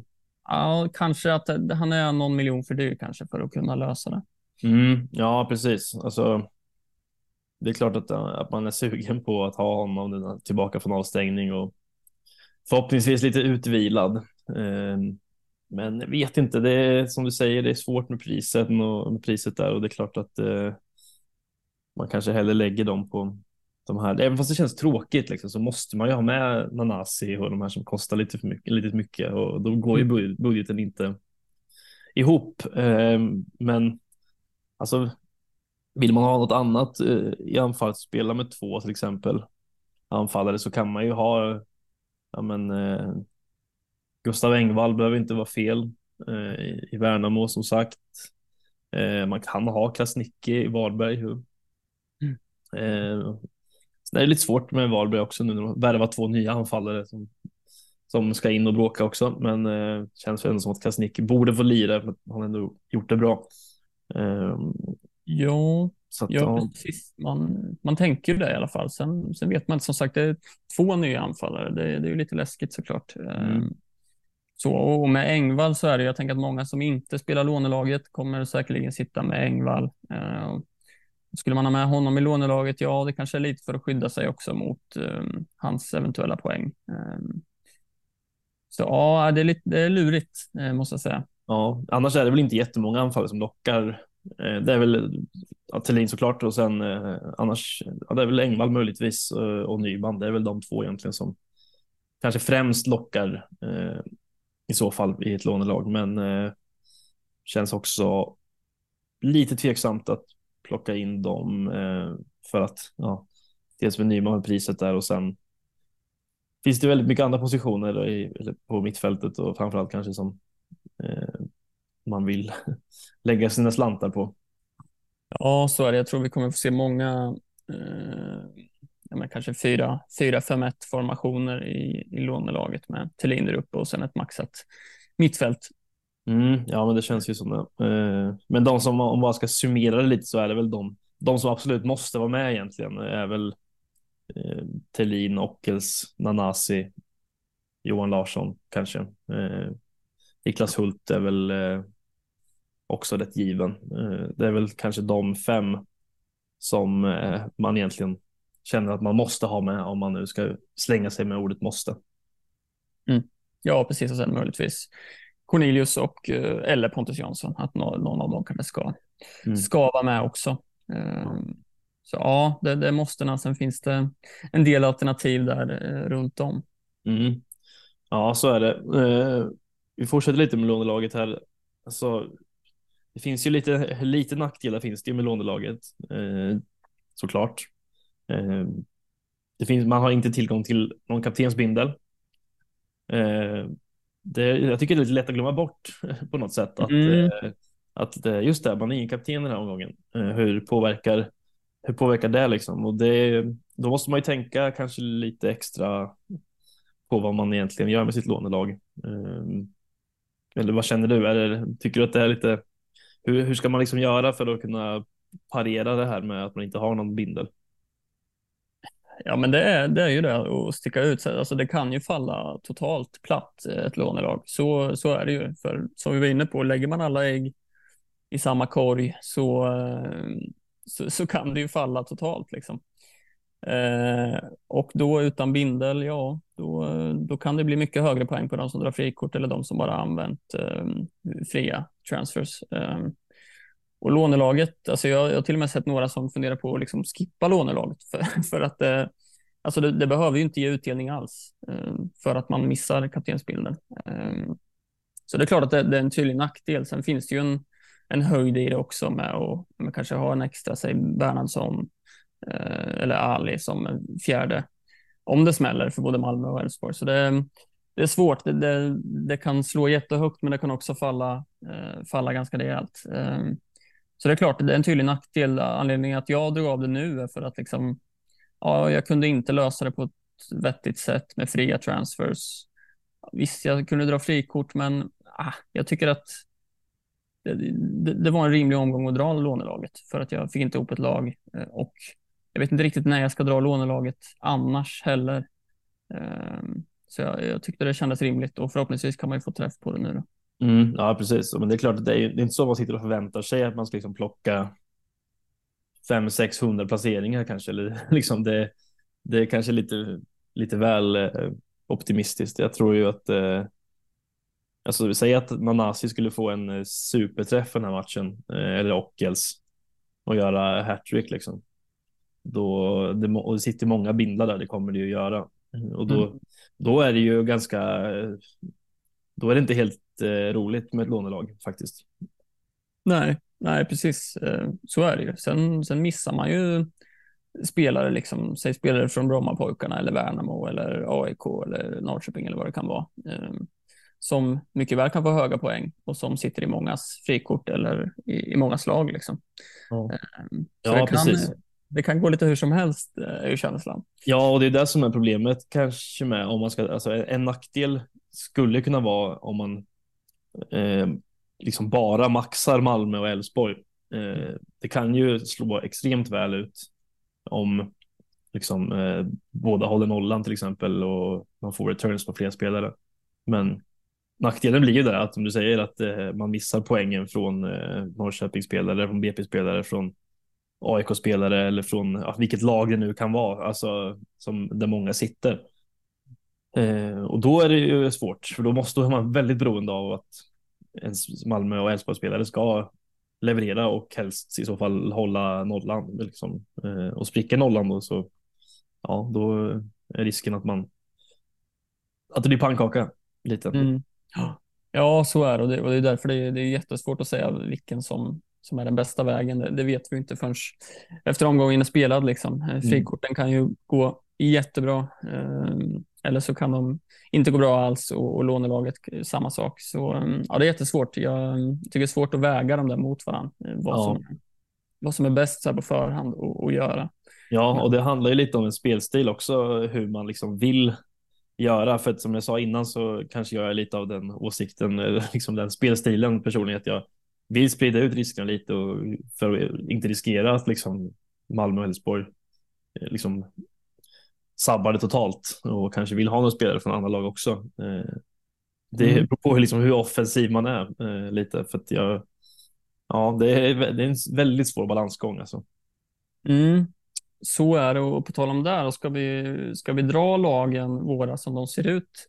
ja, kanske att han är någon miljon för dyr kanske för att kunna lösa det. Mm, ja, precis. Alltså, det är klart att, eh, att man är sugen på att ha honom tillbaka från avstängning och förhoppningsvis lite utvilad. Ehm, men jag vet inte, det är som du säger, det är svårt med priset och med priset där och det är klart att eh, man kanske hellre lägger dem på de här. Även fast det känns tråkigt liksom, så måste man ju ha med Nanasi och de här som kostar lite för mycket, lite mycket och då går ju bud- budgeten inte ihop. Eh, men alltså vill man ha något annat eh, i anfallsspela med två till exempel anfallare så kan man ju ha ja, men, eh, Gustav Engvall behöver inte vara fel eh, i, Värnamo som sagt. Man kan ha Krasniqi i Varberg. Hur? Sen är det lite svårt med Varberg också nu när de värvar två nya anfallare som, som ska in och bråka också. Men eh, känns ändå som att Krasniqi borde få lira för att han ändå gjort det bra. Eh, Ja, att, Ja, precis. Man, man tänker ju det i alla fall. Sen, sen vet man inte, som sagt, det är två nya anfallare. Det, det är ju lite läskigt såklart. Mm. Ehm, Så, och med Engvall så är det, jag tänker att många som inte spelar lånelaget kommer säkerligen sitta med Engvall. Skulle man ha med honom i lånelaget, ja, det kanske är lite för att skydda sig också mot um, hans eventuella poäng. Um, Så ja, det är, lite, det är lurigt, eh, måste jag säga. Ja, annars är det väl inte jättemånga anfallare som lockar. Eh, Det är väl ja, Thelin såklart och sen eh, annars, ja, det är väl Engvall möjligtvis eh, och Nyman. Det är väl de två egentligen som kanske främst lockar eh, i så fall i ett lånelag. Men eh, känns också lite tveksamt att plocka in dem eh, för att ja, dels med Nyman med priset där och sen finns det väldigt mycket andra positioner i, eller på mittfältet och framförallt kanske som eh, man vill lägga sina slantar på. Ja, så är det. Jag tror vi kommer få se många, eh, kanske fyra, fyra 5-1 formationer i, i lånelaget med Thelin där uppe och sen ett maxat mittfält. Mm, ja, men det känns ju som det. Eh, men de som, om man ska summera det lite så är det väl de, de som absolut måste vara med egentligen är väl eh, Thelin, Ockels, Nanasi, Johan Larsson kanske. Eh, Niklas Hult är väl eh, också rätt given. Eh, det är väl kanske de fem som eh, man egentligen känner att man måste ha med om man nu ska slänga sig med ordet måste. Mm. Ja, precis. Och sen möjligtvis Cornelius och, eh, eller Pontus Jansson, att nå- någon av dem kanske ska, Mm. ska vara med också. Eh, Så ja, det, det måste nog. Sen finns det en del alternativ där eh, runt om. Mm. Ja, så är det. Eh, vi fortsätter lite med lånelaget här. Alltså, det finns ju lite, lite nackdelar finns det med lånelaget, såklart. Eh, det finns, man har inte tillgång till någon kaptensbindel. Det, jag tycker det är lite lätt att glömma bort på något sätt att, Mm. eh, att just det, man är ingen kapten den här omgången. Eh, hur påverkar hur påverkar det liksom? Och det, då måste man ju tänka kanske lite extra på vad man egentligen gör med sitt lånelag. Eh, Eller vad känner du? Det, tycker du att det är lite, hur, hur ska man liksom göra för att kunna parera det här med att man inte har någon bindel? Ja, men det är, det är ju det att sticka ut. Alltså, det kan ju falla totalt platt, eh, ett lånelag. Så, så är det ju. För som vi var inne på, lägger man alla ägg i samma korg så, eh, så, så kan det ju falla totalt. Liksom. Eh, och då utan bindel, ja, då, då kan det bli mycket högre poäng på de som drar frikort eller de som bara använt eh, fria transfers. Eh, och lånelaget, alltså jag, jag har till och med sett några som funderar på att liksom skippa lånelaget för, för att eh, alltså det, det, behöver ju inte ge utdelning alls eh, för att man missar kaptensbilden. Eh, så det är klart att det, det, är en tydlig nackdel. Sen finns det ju en, en höjd i det också med att med kanske ha en extra, säg Bernhardsson eh, eller Ali som fjärde om det smäller för både Malmö och Elfsborg. Så det, det är svårt. Det, det, det, kan slå jättehögt, men det kan också falla, eh, falla ganska rejält. Eh, så det är klart, det är en tydlig nackdel. Anledningen att jag drog av det nu är för att liksom, ja, jag kunde inte lösa det på ett vettigt sätt med fria transfers. Visst, jag kunde dra frikort, men ah, jag tycker att det, det, det, var en rimlig omgång att dra lånelaget för att jag fick inte ihop ett lag eh, och jag vet inte riktigt när jag ska dra lånelaget annars heller. Ehm, så jag, jag tyckte det kändes rimligt och förhoppningsvis kan man ju få träff på det nu. Då. Mm, ja, precis. Men det är klart, det är, det är inte så man sitter och förväntar sig att man ska liksom plocka 500-600 placeringar kanske. Eller, liksom det, det är kanske lite, lite väl eh, optimistiskt. Jag tror ju att eh, Alltså, säg att Manasi skulle få en eh, superträff den här matchen, eh, eller Ockels, och göra hattrick liksom. Då, det, och det sitter många bindlar där, det kommer det ju göra. Och då, mm. då är det ju ganska, då är det inte helt eh, roligt med ett lånelag faktiskt. Nej, nej precis. Eh, så är det ju. Sen, sen missar man ju spelare, liksom, säg spelare från Brommapojkarna eller Värnamo eller AIK eller Norrköping eller vad det kan vara. Eh, som mycket väl kan få höga poäng och som sitter i mångas frikort eller i, i många slag. Liksom. Ja, så ja det kan, precis. Det kan gå lite hur som helst, är känslan. Ja, och det är det som är problemet kanske med om man ska, alltså en nackdel skulle kunna vara om man eh, liksom bara maxar Malmö och Elfsborg. Eh, det kan ju slå extremt väl ut om liksom eh, båda håller nollan till exempel och man får returns på fler spelare. Men nackdelen blir ju där att som du säger att eh, man missar poängen från eh, Norrköpingsspelare, från BP-spelare, från AIK-spelare eller från ja, vilket lag det nu kan vara, alltså som där många sitter. Eh, och då är det ju svårt, för då måste man väldigt beroende av att ens Malmö och Elfsborg-spelare ska leverera och helst i så fall hålla nollan. Liksom. Eh, och spricker nollan då så ja, då är risken att man att det blir pannkaka lite. Mm. Ja, så är det och det, och det är därför det är, det är jättesvårt att säga vilken som, som är den bästa vägen. Det, det vet vi inte förrän efter omgången är spelad. Liksom. Eh, mm. Frikorten kan ju gå jättebra eh, eller så kan de inte gå bra alls och, och lånelaget samma sak. Så eh, ja, det är jättesvårt. Jag tycker det är svårt att väga dem där mot varandra. Eh, vad, ja. som, vad som är bäst så på förhand att göra. Ja, och det handlar ju lite om en spelstil också, hur man liksom vill göra. För att som jag sa innan så kanske jag är lite av den åsikten, liksom den spelstilen personligen, att jag vill sprida ut riskerna lite och för att inte riskera att liksom Malmö och Elfsborg eh, liksom sabbar det totalt och kanske vill ha några spelare från andra lag också. Eh, det mm. beror på hur, liksom, hur offensiv man är eh, lite för att jag, ja, det är, det är en väldigt svår balansgång alltså. Mm. Så är det och på tal om det här, ska vi, ska vi dra lagen våra som de ser ut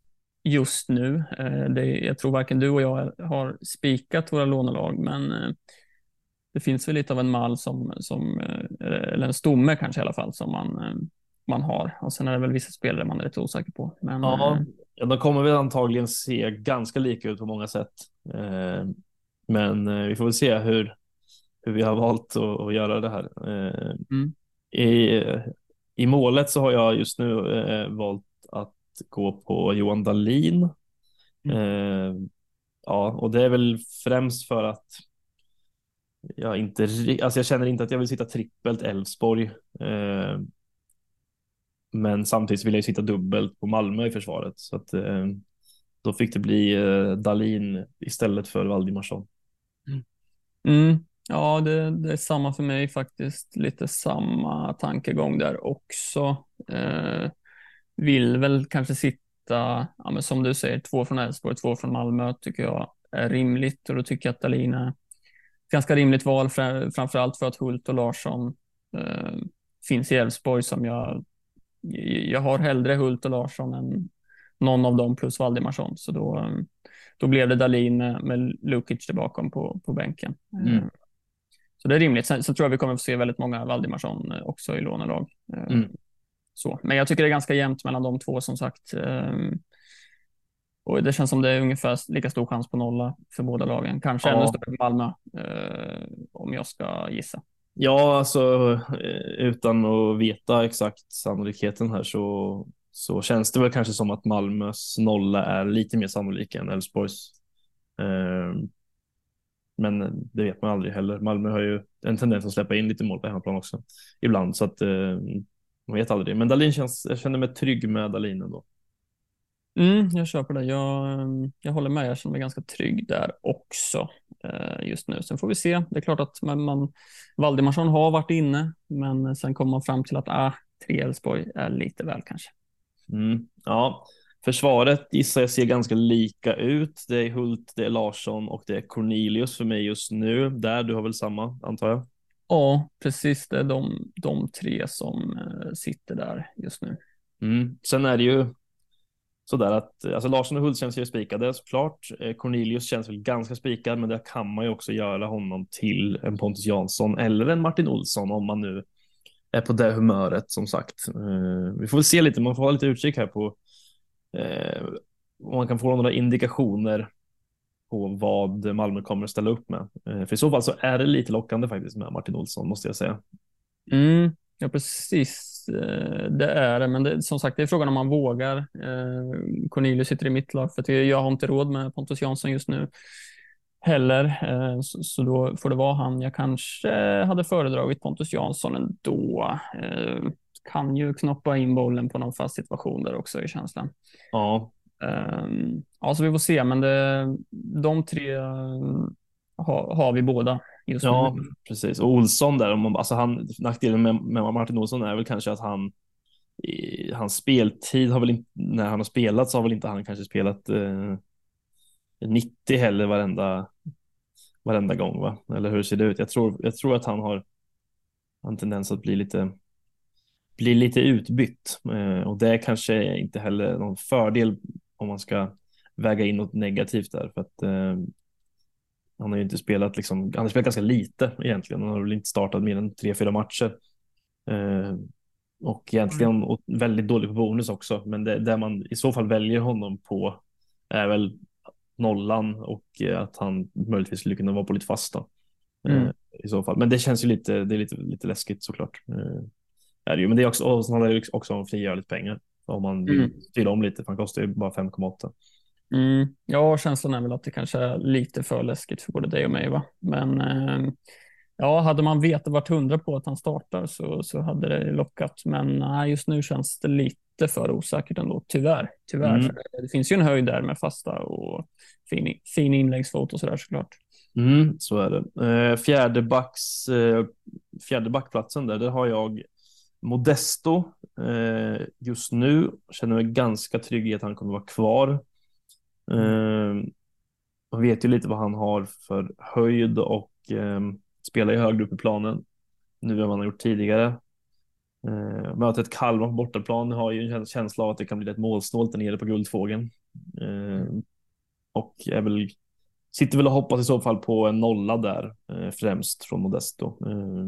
just nu. Eh, det, jag tror varken du och jag har spikat våra lånelag, men eh, det finns väl lite av en mall som, som eh, eller en stomme kanske i alla fall, som man, man har. Och sen är det väl vissa spelare man är lite osäker på. Men, ja, de kommer väl antagligen se ganska lika ut på många sätt. Men vi får väl se hur, hur vi har valt att, att göra det här. Mm. I, I målet så har jag just nu valt gå på Johan Dahlin. Mm. Eh, ja, och det är väl främst för att jag inte, alltså jag känner inte att jag vill sitta trippelt Elfsborg. Eh, men samtidigt vill jag sitta dubbelt på Malmö i försvaret så att eh, då fick det bli eh, Dalin istället för Valdimarsson. Mm. Mm. Ja, det, det, är samma för mig faktiskt. Lite samma tankegång där också. Eh, vill väl kanske sitta, ja, som du säger, två från Elfsborg, två från Malmö tycker jag är rimligt och då tycker jag att Dahlin är ett ganska rimligt val, framför allt för att Hult och Larsson eh, finns i Elfsborg som jag, jag har hellre Hult och Larsson än någon av dem plus Valdimarsson. Så då, då blev det Dalin med, med Lukic där bakom på, på bänken. Mm. Så det är rimligt. Sen, sen, tror jag vi kommer att få se väldigt många Valdimarsson också i lånelag. Mm. Så. Men jag tycker det är ganska jämnt mellan de två som sagt. Och det känns som det är ungefär lika stor chans på nolla för båda lagen. Kanske ja. ännu större för Malmö eh, om jag ska gissa. Ja, alltså eh, utan att veta exakt sannolikheten här så, så känns det väl kanske som att Malmös nolla är lite mer sannolik än Elfsborgs. Eh, men det vet man aldrig heller. Malmö har ju en tendens att släppa in lite mål på hemmaplan också ibland så att eh, man vet aldrig. Men Dalin känns, jag känner mig trygg med Dalin ändå. Mm, jag köper det. Jag, ehm, jag håller med. Jag känner mig ganska trygg där också eh, just nu. Sen får vi se. Det är klart att man, man Valdimarsson har varit inne, men sen kommer man fram till att ah, tre Elfsborg är lite väl kanske. Mm, ja, försvaret gissar jag ser ganska lika ut. Det är Hult, det är Larsson och det är Cornelius för mig just nu. Där, du har väl samma antar jag? Ja, precis. Det är de, de tre som eh, sitter där just nu. Mm. Sen är det ju sådär att alltså Larsson och Hult känns ju spikade såklart. Eh, Cornelius känns väl ganska spikad, men där kan man ju också göra honom till en Pontus Jansson eller en Martin Olsson om man nu är på det humöret som sagt. Eh, vi får väl se lite, man får ha lite utkik här på eh, om man kan få några indikationer på vad Malmö kommer att ställa upp med. För i så fall så är det lite lockande faktiskt med Martin Olsson måste jag säga. Mm, ja, precis. Eh, det är det, men det, som sagt, det är frågan om man vågar. Eh, Cornelius sitter i mitt lag för att jag har inte råd med Pontus Jansson just nu heller, eh, så, då får det vara han. Jag kanske hade föredragit Pontus Jansson ändå. Kan ju knoppa in bollen på någon fast situation där också i känslan. Ja. Ja, så vi får se, men det, de tre har, har vi båda just ja, nu. precis. Och Olsson där, om man, alltså han, nackdelen med, med Martin Olsson är väl kanske att han i, hans speltid har väl inte, när han har spelat så har väl inte han kanske spelat eh, 90 heller varenda, varenda gång, va? Eller hur ser det ut? Jag tror, jag tror att han har en tendens att bli lite bli lite utbytt eh, och det kanske inte heller någon fördel om man ska väga in något negativt där för att eh, han har ju inte spelat, liksom, han har spelat ganska lite egentligen. Han har väl inte startat mer än tre, fyra matcher. Eh, och egentligen mm. och väldigt dålig på bonus också. Men det, där man i så fall väljer honom på är väl nollan och att han möjligtvis skulle kunna vara på lite fasta. Eh, mm. I så fall. Men det känns ju lite, det är lite, lite läskigt såklart. Eh, är det ju. Men det är också, och han har också frigör lite pengar om man vill mm. styra om lite, för han kostar ju bara 5,8. Mm, ja, känslan är väl att det kanske är lite för läskigt för både dig och mig. Va? Men eh, ja, hade man vetat vart hundra på att han startar så, så hade det lockat. Men nej, just nu känns det lite för osäkert ändå, tyvärr. tyvärr. Mm. Det finns ju en höjd där med fasta och fin, fin inläggsfot och sådär såklart. Mm, så är det. Eh, fjärde, backs, eh, fjärde backplatsen där, där har jag Modesto eh, just nu. Känner mig ganska trygg i att han kommer vara kvar. Eh, Man vet ju lite vad han har för höjd och eh, spelar ju högre upp i planen nu än vad han har gjort tidigare. Eh, mötet Kalmar på bortaplan har ju en känsla av att det kan bli rätt målsnålt där nere på Guldfågeln. Eh, och är väl, sitter väl och hoppas i så fall på en nolla där eh, främst från Modesto. Eh,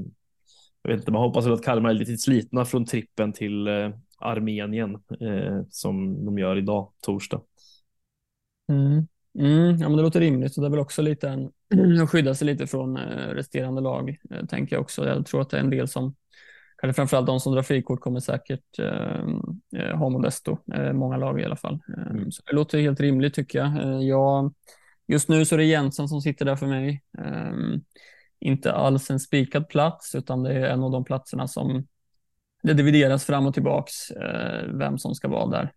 jag vet inte, man hoppas väl att Kalmar är lite slitna från trippen till eh, Armenien eh, som de gör idag, torsdag. Mm. Mm, ja, men det låter rimligt och det är väl också lite en, att skydda sig lite från eh, resterande lag, eh, tänker jag också. Jag tror att det är en del som, kanske framförallt de som drar frikort kommer säkert eh, ha Modesto, eh, många lag i alla fall. Mm. Så det låter helt rimligt tycker jag. jag. Just nu så är det Jensen som sitter där för mig inte alls en spikad plats, utan det är en av de platserna som det divideras fram och tillbaks, eh, vem som ska vara där.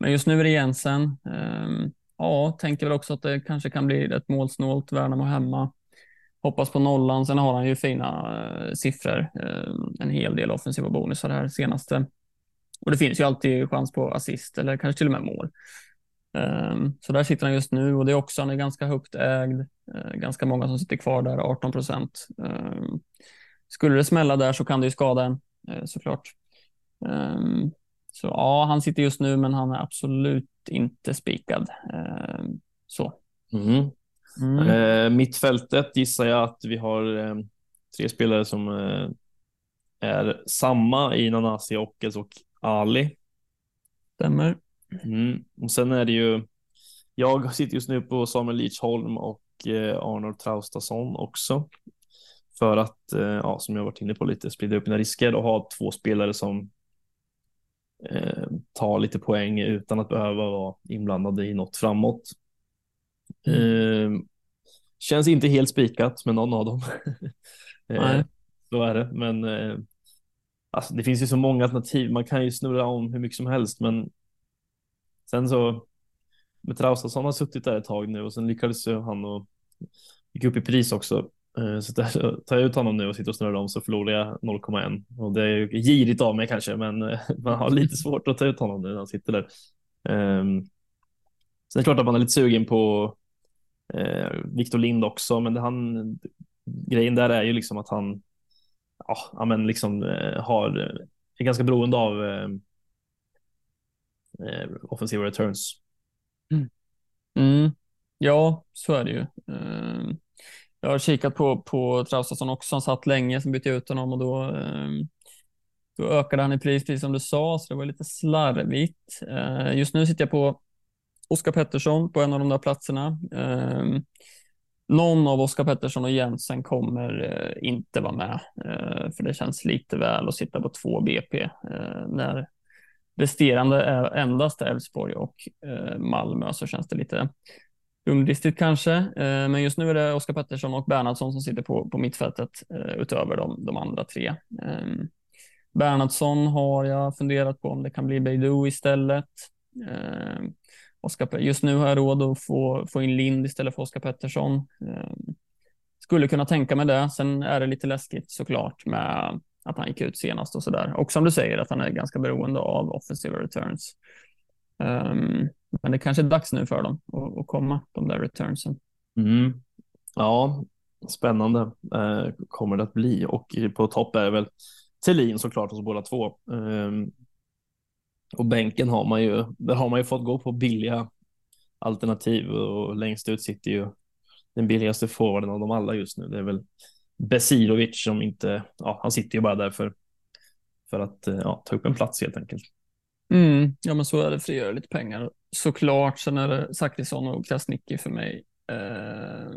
Men just nu är det Jensen. Ehm, ja, tänker väl också att det kanske kan bli ett målsnålt Värnamo hemma. Hoppas på nollan. Sen har han ju fina eh, siffror. Eh, en hel del offensiva bonusar här senaste. Och det finns ju alltid chans på assist eller kanske till och med mål. Eh, så där sitter han just nu och det är också, han är ganska högt ägd. Eh, ganska många som sitter kvar där, 18 procent. Eh, skulle det smälla där så kan det ju skada en. eh, såklart. Um, så ja, han sitter just nu, men han är absolut inte spikad. Så. Mm. Mm. Eh, mittfältet gissar jag att vi har tre spelare som är samma i Nanasi, Ockes och Ali. Stämmer. Mm. Och sen är det ju, jag sitter just nu på Samuel Lidsholm och eh, Arnold Traustason också. För att, eh, ja, som jag varit inne på lite, sprida upp mina risker och ha två spelare som eh, tar lite poäng utan att behöva vara inblandade i något framåt. Mm. Eh, känns inte helt spikat med någon av dem. eh, så är det, men eh, alltså, det finns ju så många alternativ. Man kan ju snurra om hur mycket som helst, men sen så med Traustason har suttit där ett tag nu och sen lyckades ju han och gick upp i pris också. Eh, så där, tar jag ut honom nu och sitter och snurrar om så förlorar jag 0,1 och det är ju girigt av mig kanske, men eh, man har lite svårt att ta ut honom nu när han sitter där. Ehm, um, sen är det klart att man är lite sugen på eh, Victor Lind också, men det han, grejen där är ju liksom att han ja, men liksom eh, har, är ganska beroende av eh, offensiva returns. Mm. Mm. Ja, så är det ju. Eh, jag har kikat på, på Traustason också, han satt länge, sen bytte jag ut honom och då, eh, då ökade han i pris, precis som du sa, så det var lite slarvigt. Eh, just nu sitter jag på Oskar Pettersson på en av de där platserna. Eh, någon av Oskar Pettersson och Jensen kommer eh, inte vara med, eh, för det känns lite väl att sitta på två BP eh, när resterande är endast Elfsborg och eh, Malmö så känns det lite dumdristigt kanske. Eh, men just nu är det Oskar Pettersson och Bernhardsson som sitter på, på mittfältet eh, utöver de, de andra tre. Ehm, Bernhardsson har jag funderat på om det kan bli Beidou istället. Ehm, Oskar, just nu har jag råd att få, få in Lind istället för Oskar Pettersson. Ehm, skulle kunna tänka mig det. Sen är det lite läskigt såklart med att han gick ut senast och så där. Och som du säger att han är ganska beroende av offensiva returns. Um, men det kanske är dags nu för dem att, att komma, de där returnsen. Mm. Ja, spännande eh, kommer det att bli och på topp är det väl Thelin såklart hos båda två. Um, och bänken har man ju, där har man ju fått gå på billiga alternativ och längst ut sitter ju den billigaste forwarden av dem alla just nu. Det är väl Besirovic som inte, ja, han sitter ju bara där för, för att ja, ta upp en plats helt enkelt. Mm, ja, men så är det, frigöra lite pengar. Såklart, sen är det Zachrisson och Krasniqi för mig eh,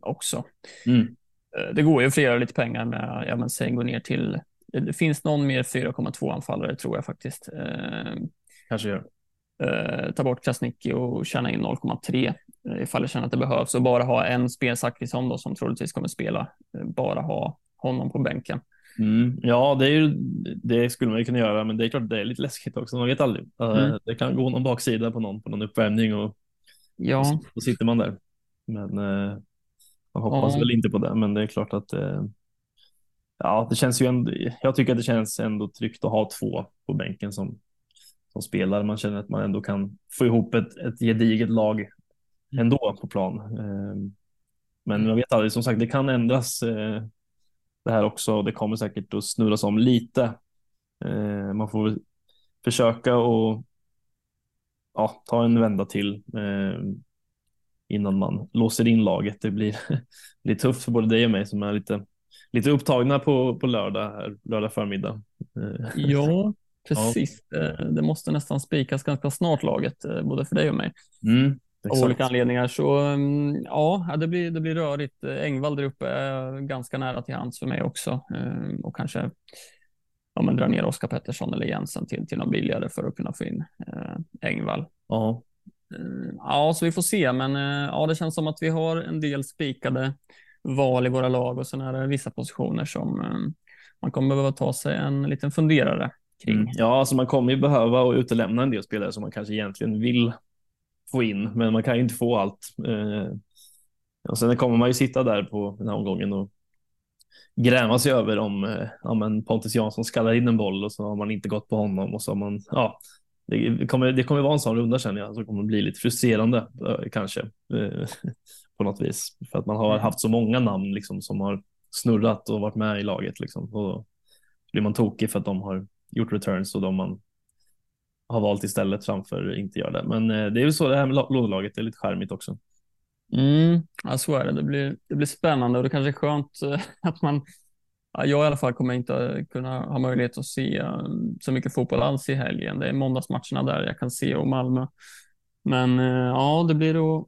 också. Mm. Eh, det går ju att frigöra lite pengar med, ja men säg gå ner till det finns någon mer 4,2 anfallare tror jag faktiskt. Eh, Kanske gör. Eh, ta bort Krasniqi och tjäna in 0,3 eh, ifall jag känner att det behövs och bara ha en spel Zachrisson då som troligtvis kommer spela. Bara ha honom på bänken. Mm, ja, det, är ju, det skulle man ju kunna göra, men det är klart det är lite läskigt också. Man vet aldrig. Mm. Det kan gå någon baksida på någon på någon uppvärmning och ja. då sitter man där. Men man hoppas ja. väl inte på det. Men det är klart att ja, det känns ju ändå, jag tycker att det känns ändå tryggt att ha två på bänken som, som spelar. Man känner att man ändå kan få ihop ett, ett gediget lag. Ändå på plan. Ehm, men mm. jag vet aldrig, som sagt, det kan ändras eh, det här också. Det kommer säkert att snurras om lite. Ehm, man får försöka och ja, ta en vända till ehm, innan man låser in laget. Det blir, blir tufft för både dig och mig som är lite lite upptagna på, på lördag, här, lördag förmiddag. Eh, ja, precis. Ja. Det måste nästan spikas ganska snart laget, eh, både för dig och mig. Mm, av olika anledningar. Så mm, ja, det blir, det blir rörigt. Engvall där uppe är ganska nära till hands för mig också. Och kanske ja, men dra ner Oskar Pettersson eller Jensen till, till någon billigare för att kunna få in Engvall. Ja. Ja, så vi får se, men ja, det känns som att vi har en del spikade val i våra lag och sen är det vissa positioner som eh, man kommer behöva ta sig en liten funderare kring. Mm. Ja, alltså man kommer ju behöva och utelämna en del spelare som man kanske egentligen vill få in, men man kan ju inte få allt. Eh, och sen kommer man ju sitta där på den här omgången och gräma sig över om eh, ja, men Pontus Jansson skallar in en boll och så har man inte gått på honom och så har man, ja, det kommer, det kommer vara en sån runda känner jag, som kommer bli lite frustrerande eh, kanske eh, på något vis. För att man har haft så många namn liksom, som har snurrat och varit med i laget. Liksom. Och blir man tokig för att de har gjort returns och de man har valt istället framför inte gör det. Men eh, det är väl så det här med lånelaget, det är lite skärmigt också. Mm, ja, så är det. Det blir, det blir spännande och det kanske är skönt eh, att man jag i alla fall kommer inte kunna ha möjlighet att se eh, så mycket fotboll alls i helgen. Det är måndagsmatcherna där jag kan se och Malmö. Men ja, det blir att,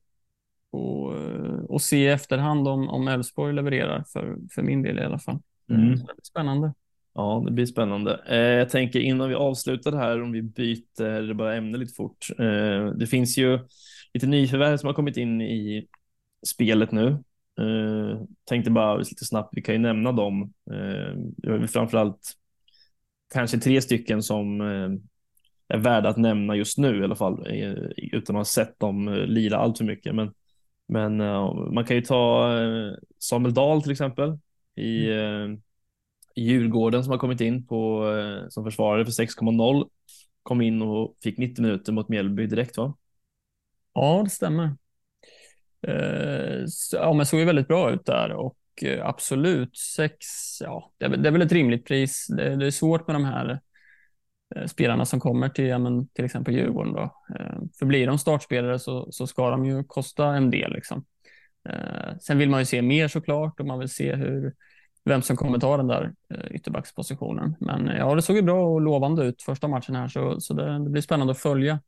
att, att se i efterhand om, om Elfsborg levererar för, för min del i alla fall. Mm. det blir spännande. Ja, det blir spännande. Eh, jag tänker innan vi avslutar det här, om vi byter bara ämne lite fort. Eh, det finns ju lite nyförvärv som har kommit in i spelet nu. Eh, tänkte bara lite snabbt, vi kan ju nämna dem. Är framförallt kanske tre stycken som är värda att nämna just nu i alla fall, utan att ha sett dem lira allt för mycket. Men, men man kan ju ta Samuel Dahl till exempel i mm Djurgården som har kommit in på, eh, som försvarare för 6,0 kom in och fick 90 minuter mot Mjällby direkt va? Ja, det stämmer. Eh, ja, men såg ju väldigt bra ut där och eh, absolut sex, ja, det är, väl ett rimligt pris. Det, det är svårt med de här spelarna som kommer till ja, men, till exempel Djurgården. Då. För blir de startspelare så, så ska de ju kosta en del. Liksom. Sen vill man ju se mer såklart och man vill se hur, vem som kommer ta den där eh, ytterbackspositionen. Men ja, det såg ju bra och lovande ut första matchen här, så, så det, det blir spännande att följa.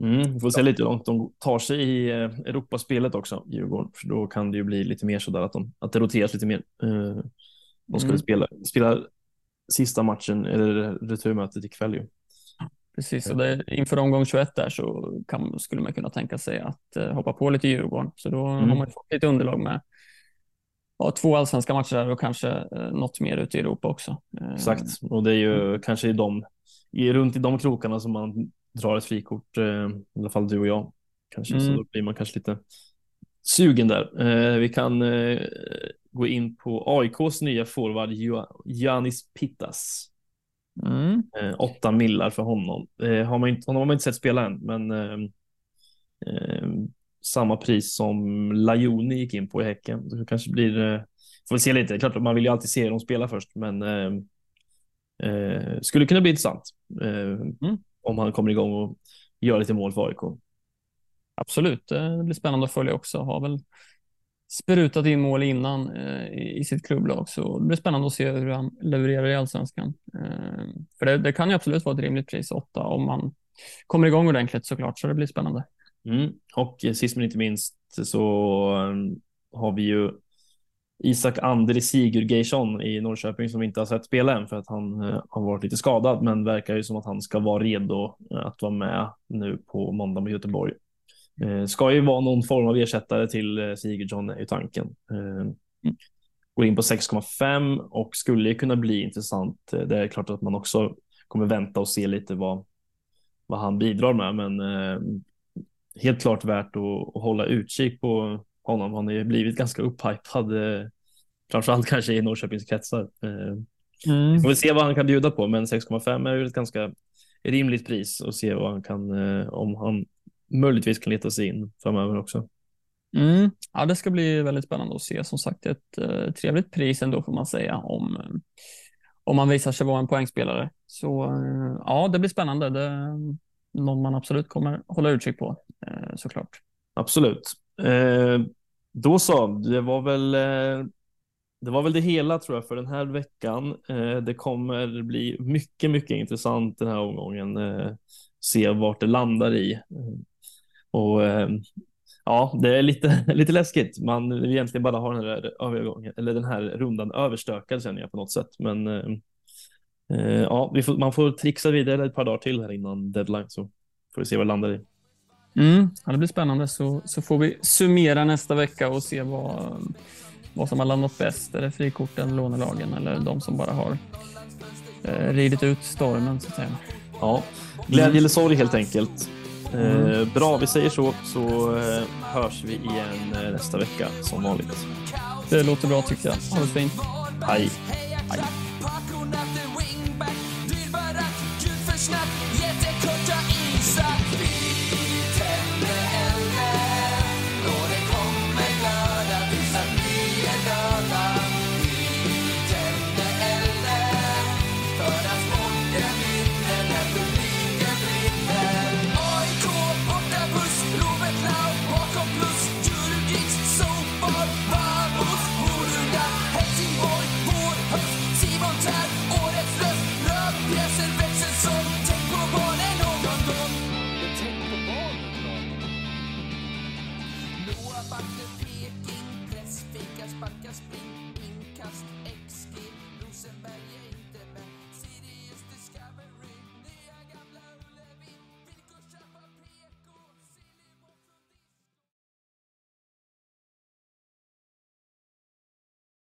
Mm, vi får se lite hur långt de tar sig i eh, Europaspelet också, Djurgården. För då kan det ju bli lite mer sådär att, de, att det roteras lite mer. Eh, de skulle mm. spela, spela sista matchen, eller returmötet ikväll ju. Precis, och det, inför omgång 21 där så kan, skulle man kunna tänka sig att hoppa på lite Djurgården. Så då mm. har man fått lite underlag med ja, två allsvenska matcher där och kanske eh, något mer ute i Europa också. Eh, Exakt, och det är ju mm. kanske i de, i, runt i de krokarna som man drar ett frikort, eh, i alla fall du och jag. Kanske, mm. Så då blir man kanske lite sugen där. Eh, vi kan eh, gå in på AIKs nya forward Janis Pittas. Mm. Eh, åtta millar för honom. har man inte, honom har man inte sett spela än, men samma pris som Lajoni gick in på i Häcken. Det kanske blir, eh, får vi se lite, klart man vill ju alltid se dem spela först, men eh, eh, skulle kunna bli intressant eh, mm. om han kommer igång och gör lite mål för AIK. Absolut, det blir spännande att följa också. Har väl sprutat in mål innan eh, i sitt klubblag, så det blir spännande att se hur han levererar i allsvenskan. Eh, för det, det, kan ju absolut vara ett rimligt pris, åtta, om man kommer igång ordentligt såklart, så det blir spännande. Mm. Och sist men inte minst så um, har vi ju Isak Andri Sigurgeirsson i Norrköping som inte har sett spela än för att han eh, har varit lite skadad, men verkar ju som att han ska vara redo eh, att vara med nu på måndag med Göteborg. Eh, ska ju vara någon form av ersättare till Sigurdsson är ju tanken. Går in på 6,5 och skulle ju kunna bli intressant. Det är klart att man också kommer vänta och se lite vad, vad han bidrar med, men helt klart värt att, att hålla utkik på honom. Han har ju blivit ganska upphypad, eh, framförallt kanske i Norrköpings kretsar. Eh, mm. Vi får se vad han kan bjuda på, men 6,5 är ju ett ganska rimligt pris och se vad han kan, eh, om han möjligtvis kan leta sig in framöver också. Mm. Ja, det ska bli väldigt spännande att se. Som sagt, ett uh, trevligt pris ändå får man säga om, om man visar sig vara en poängspelare. Så ja, det blir spännande. Det, någon man absolut kommer hålla utkik på eh, såklart. Absolut. Eh, då så, det var väl eh, det var väl det hela tror jag för den här veckan. Eh, det kommer bli mycket, mycket intressant den här omgången. Eh, se vart det landar i. Eh, och ja, det är lite, lite läskigt. Man vill egentligen bara ha den här övergången eller den här rundan överstökad känner jag på något sätt. Men Eh, ja, får, man får trixa vidare ett par dagar till här innan deadline så får vi se vad det landar i. Mm, ja, det blir spännande så, så får vi summera nästa vecka och se vad, vad som har landat bäst. Är det frikorten, lånelagen eller de som bara har eh, ridit ut stormen så att säga. Ja, glädje eller sorg helt enkelt. Eh, mm. bra, vi säger så så eh, hörs vi igen eh, nästa vecka som vanligt. Det låter bra tycker jag. Ha det fint. Hej. Hej. It's not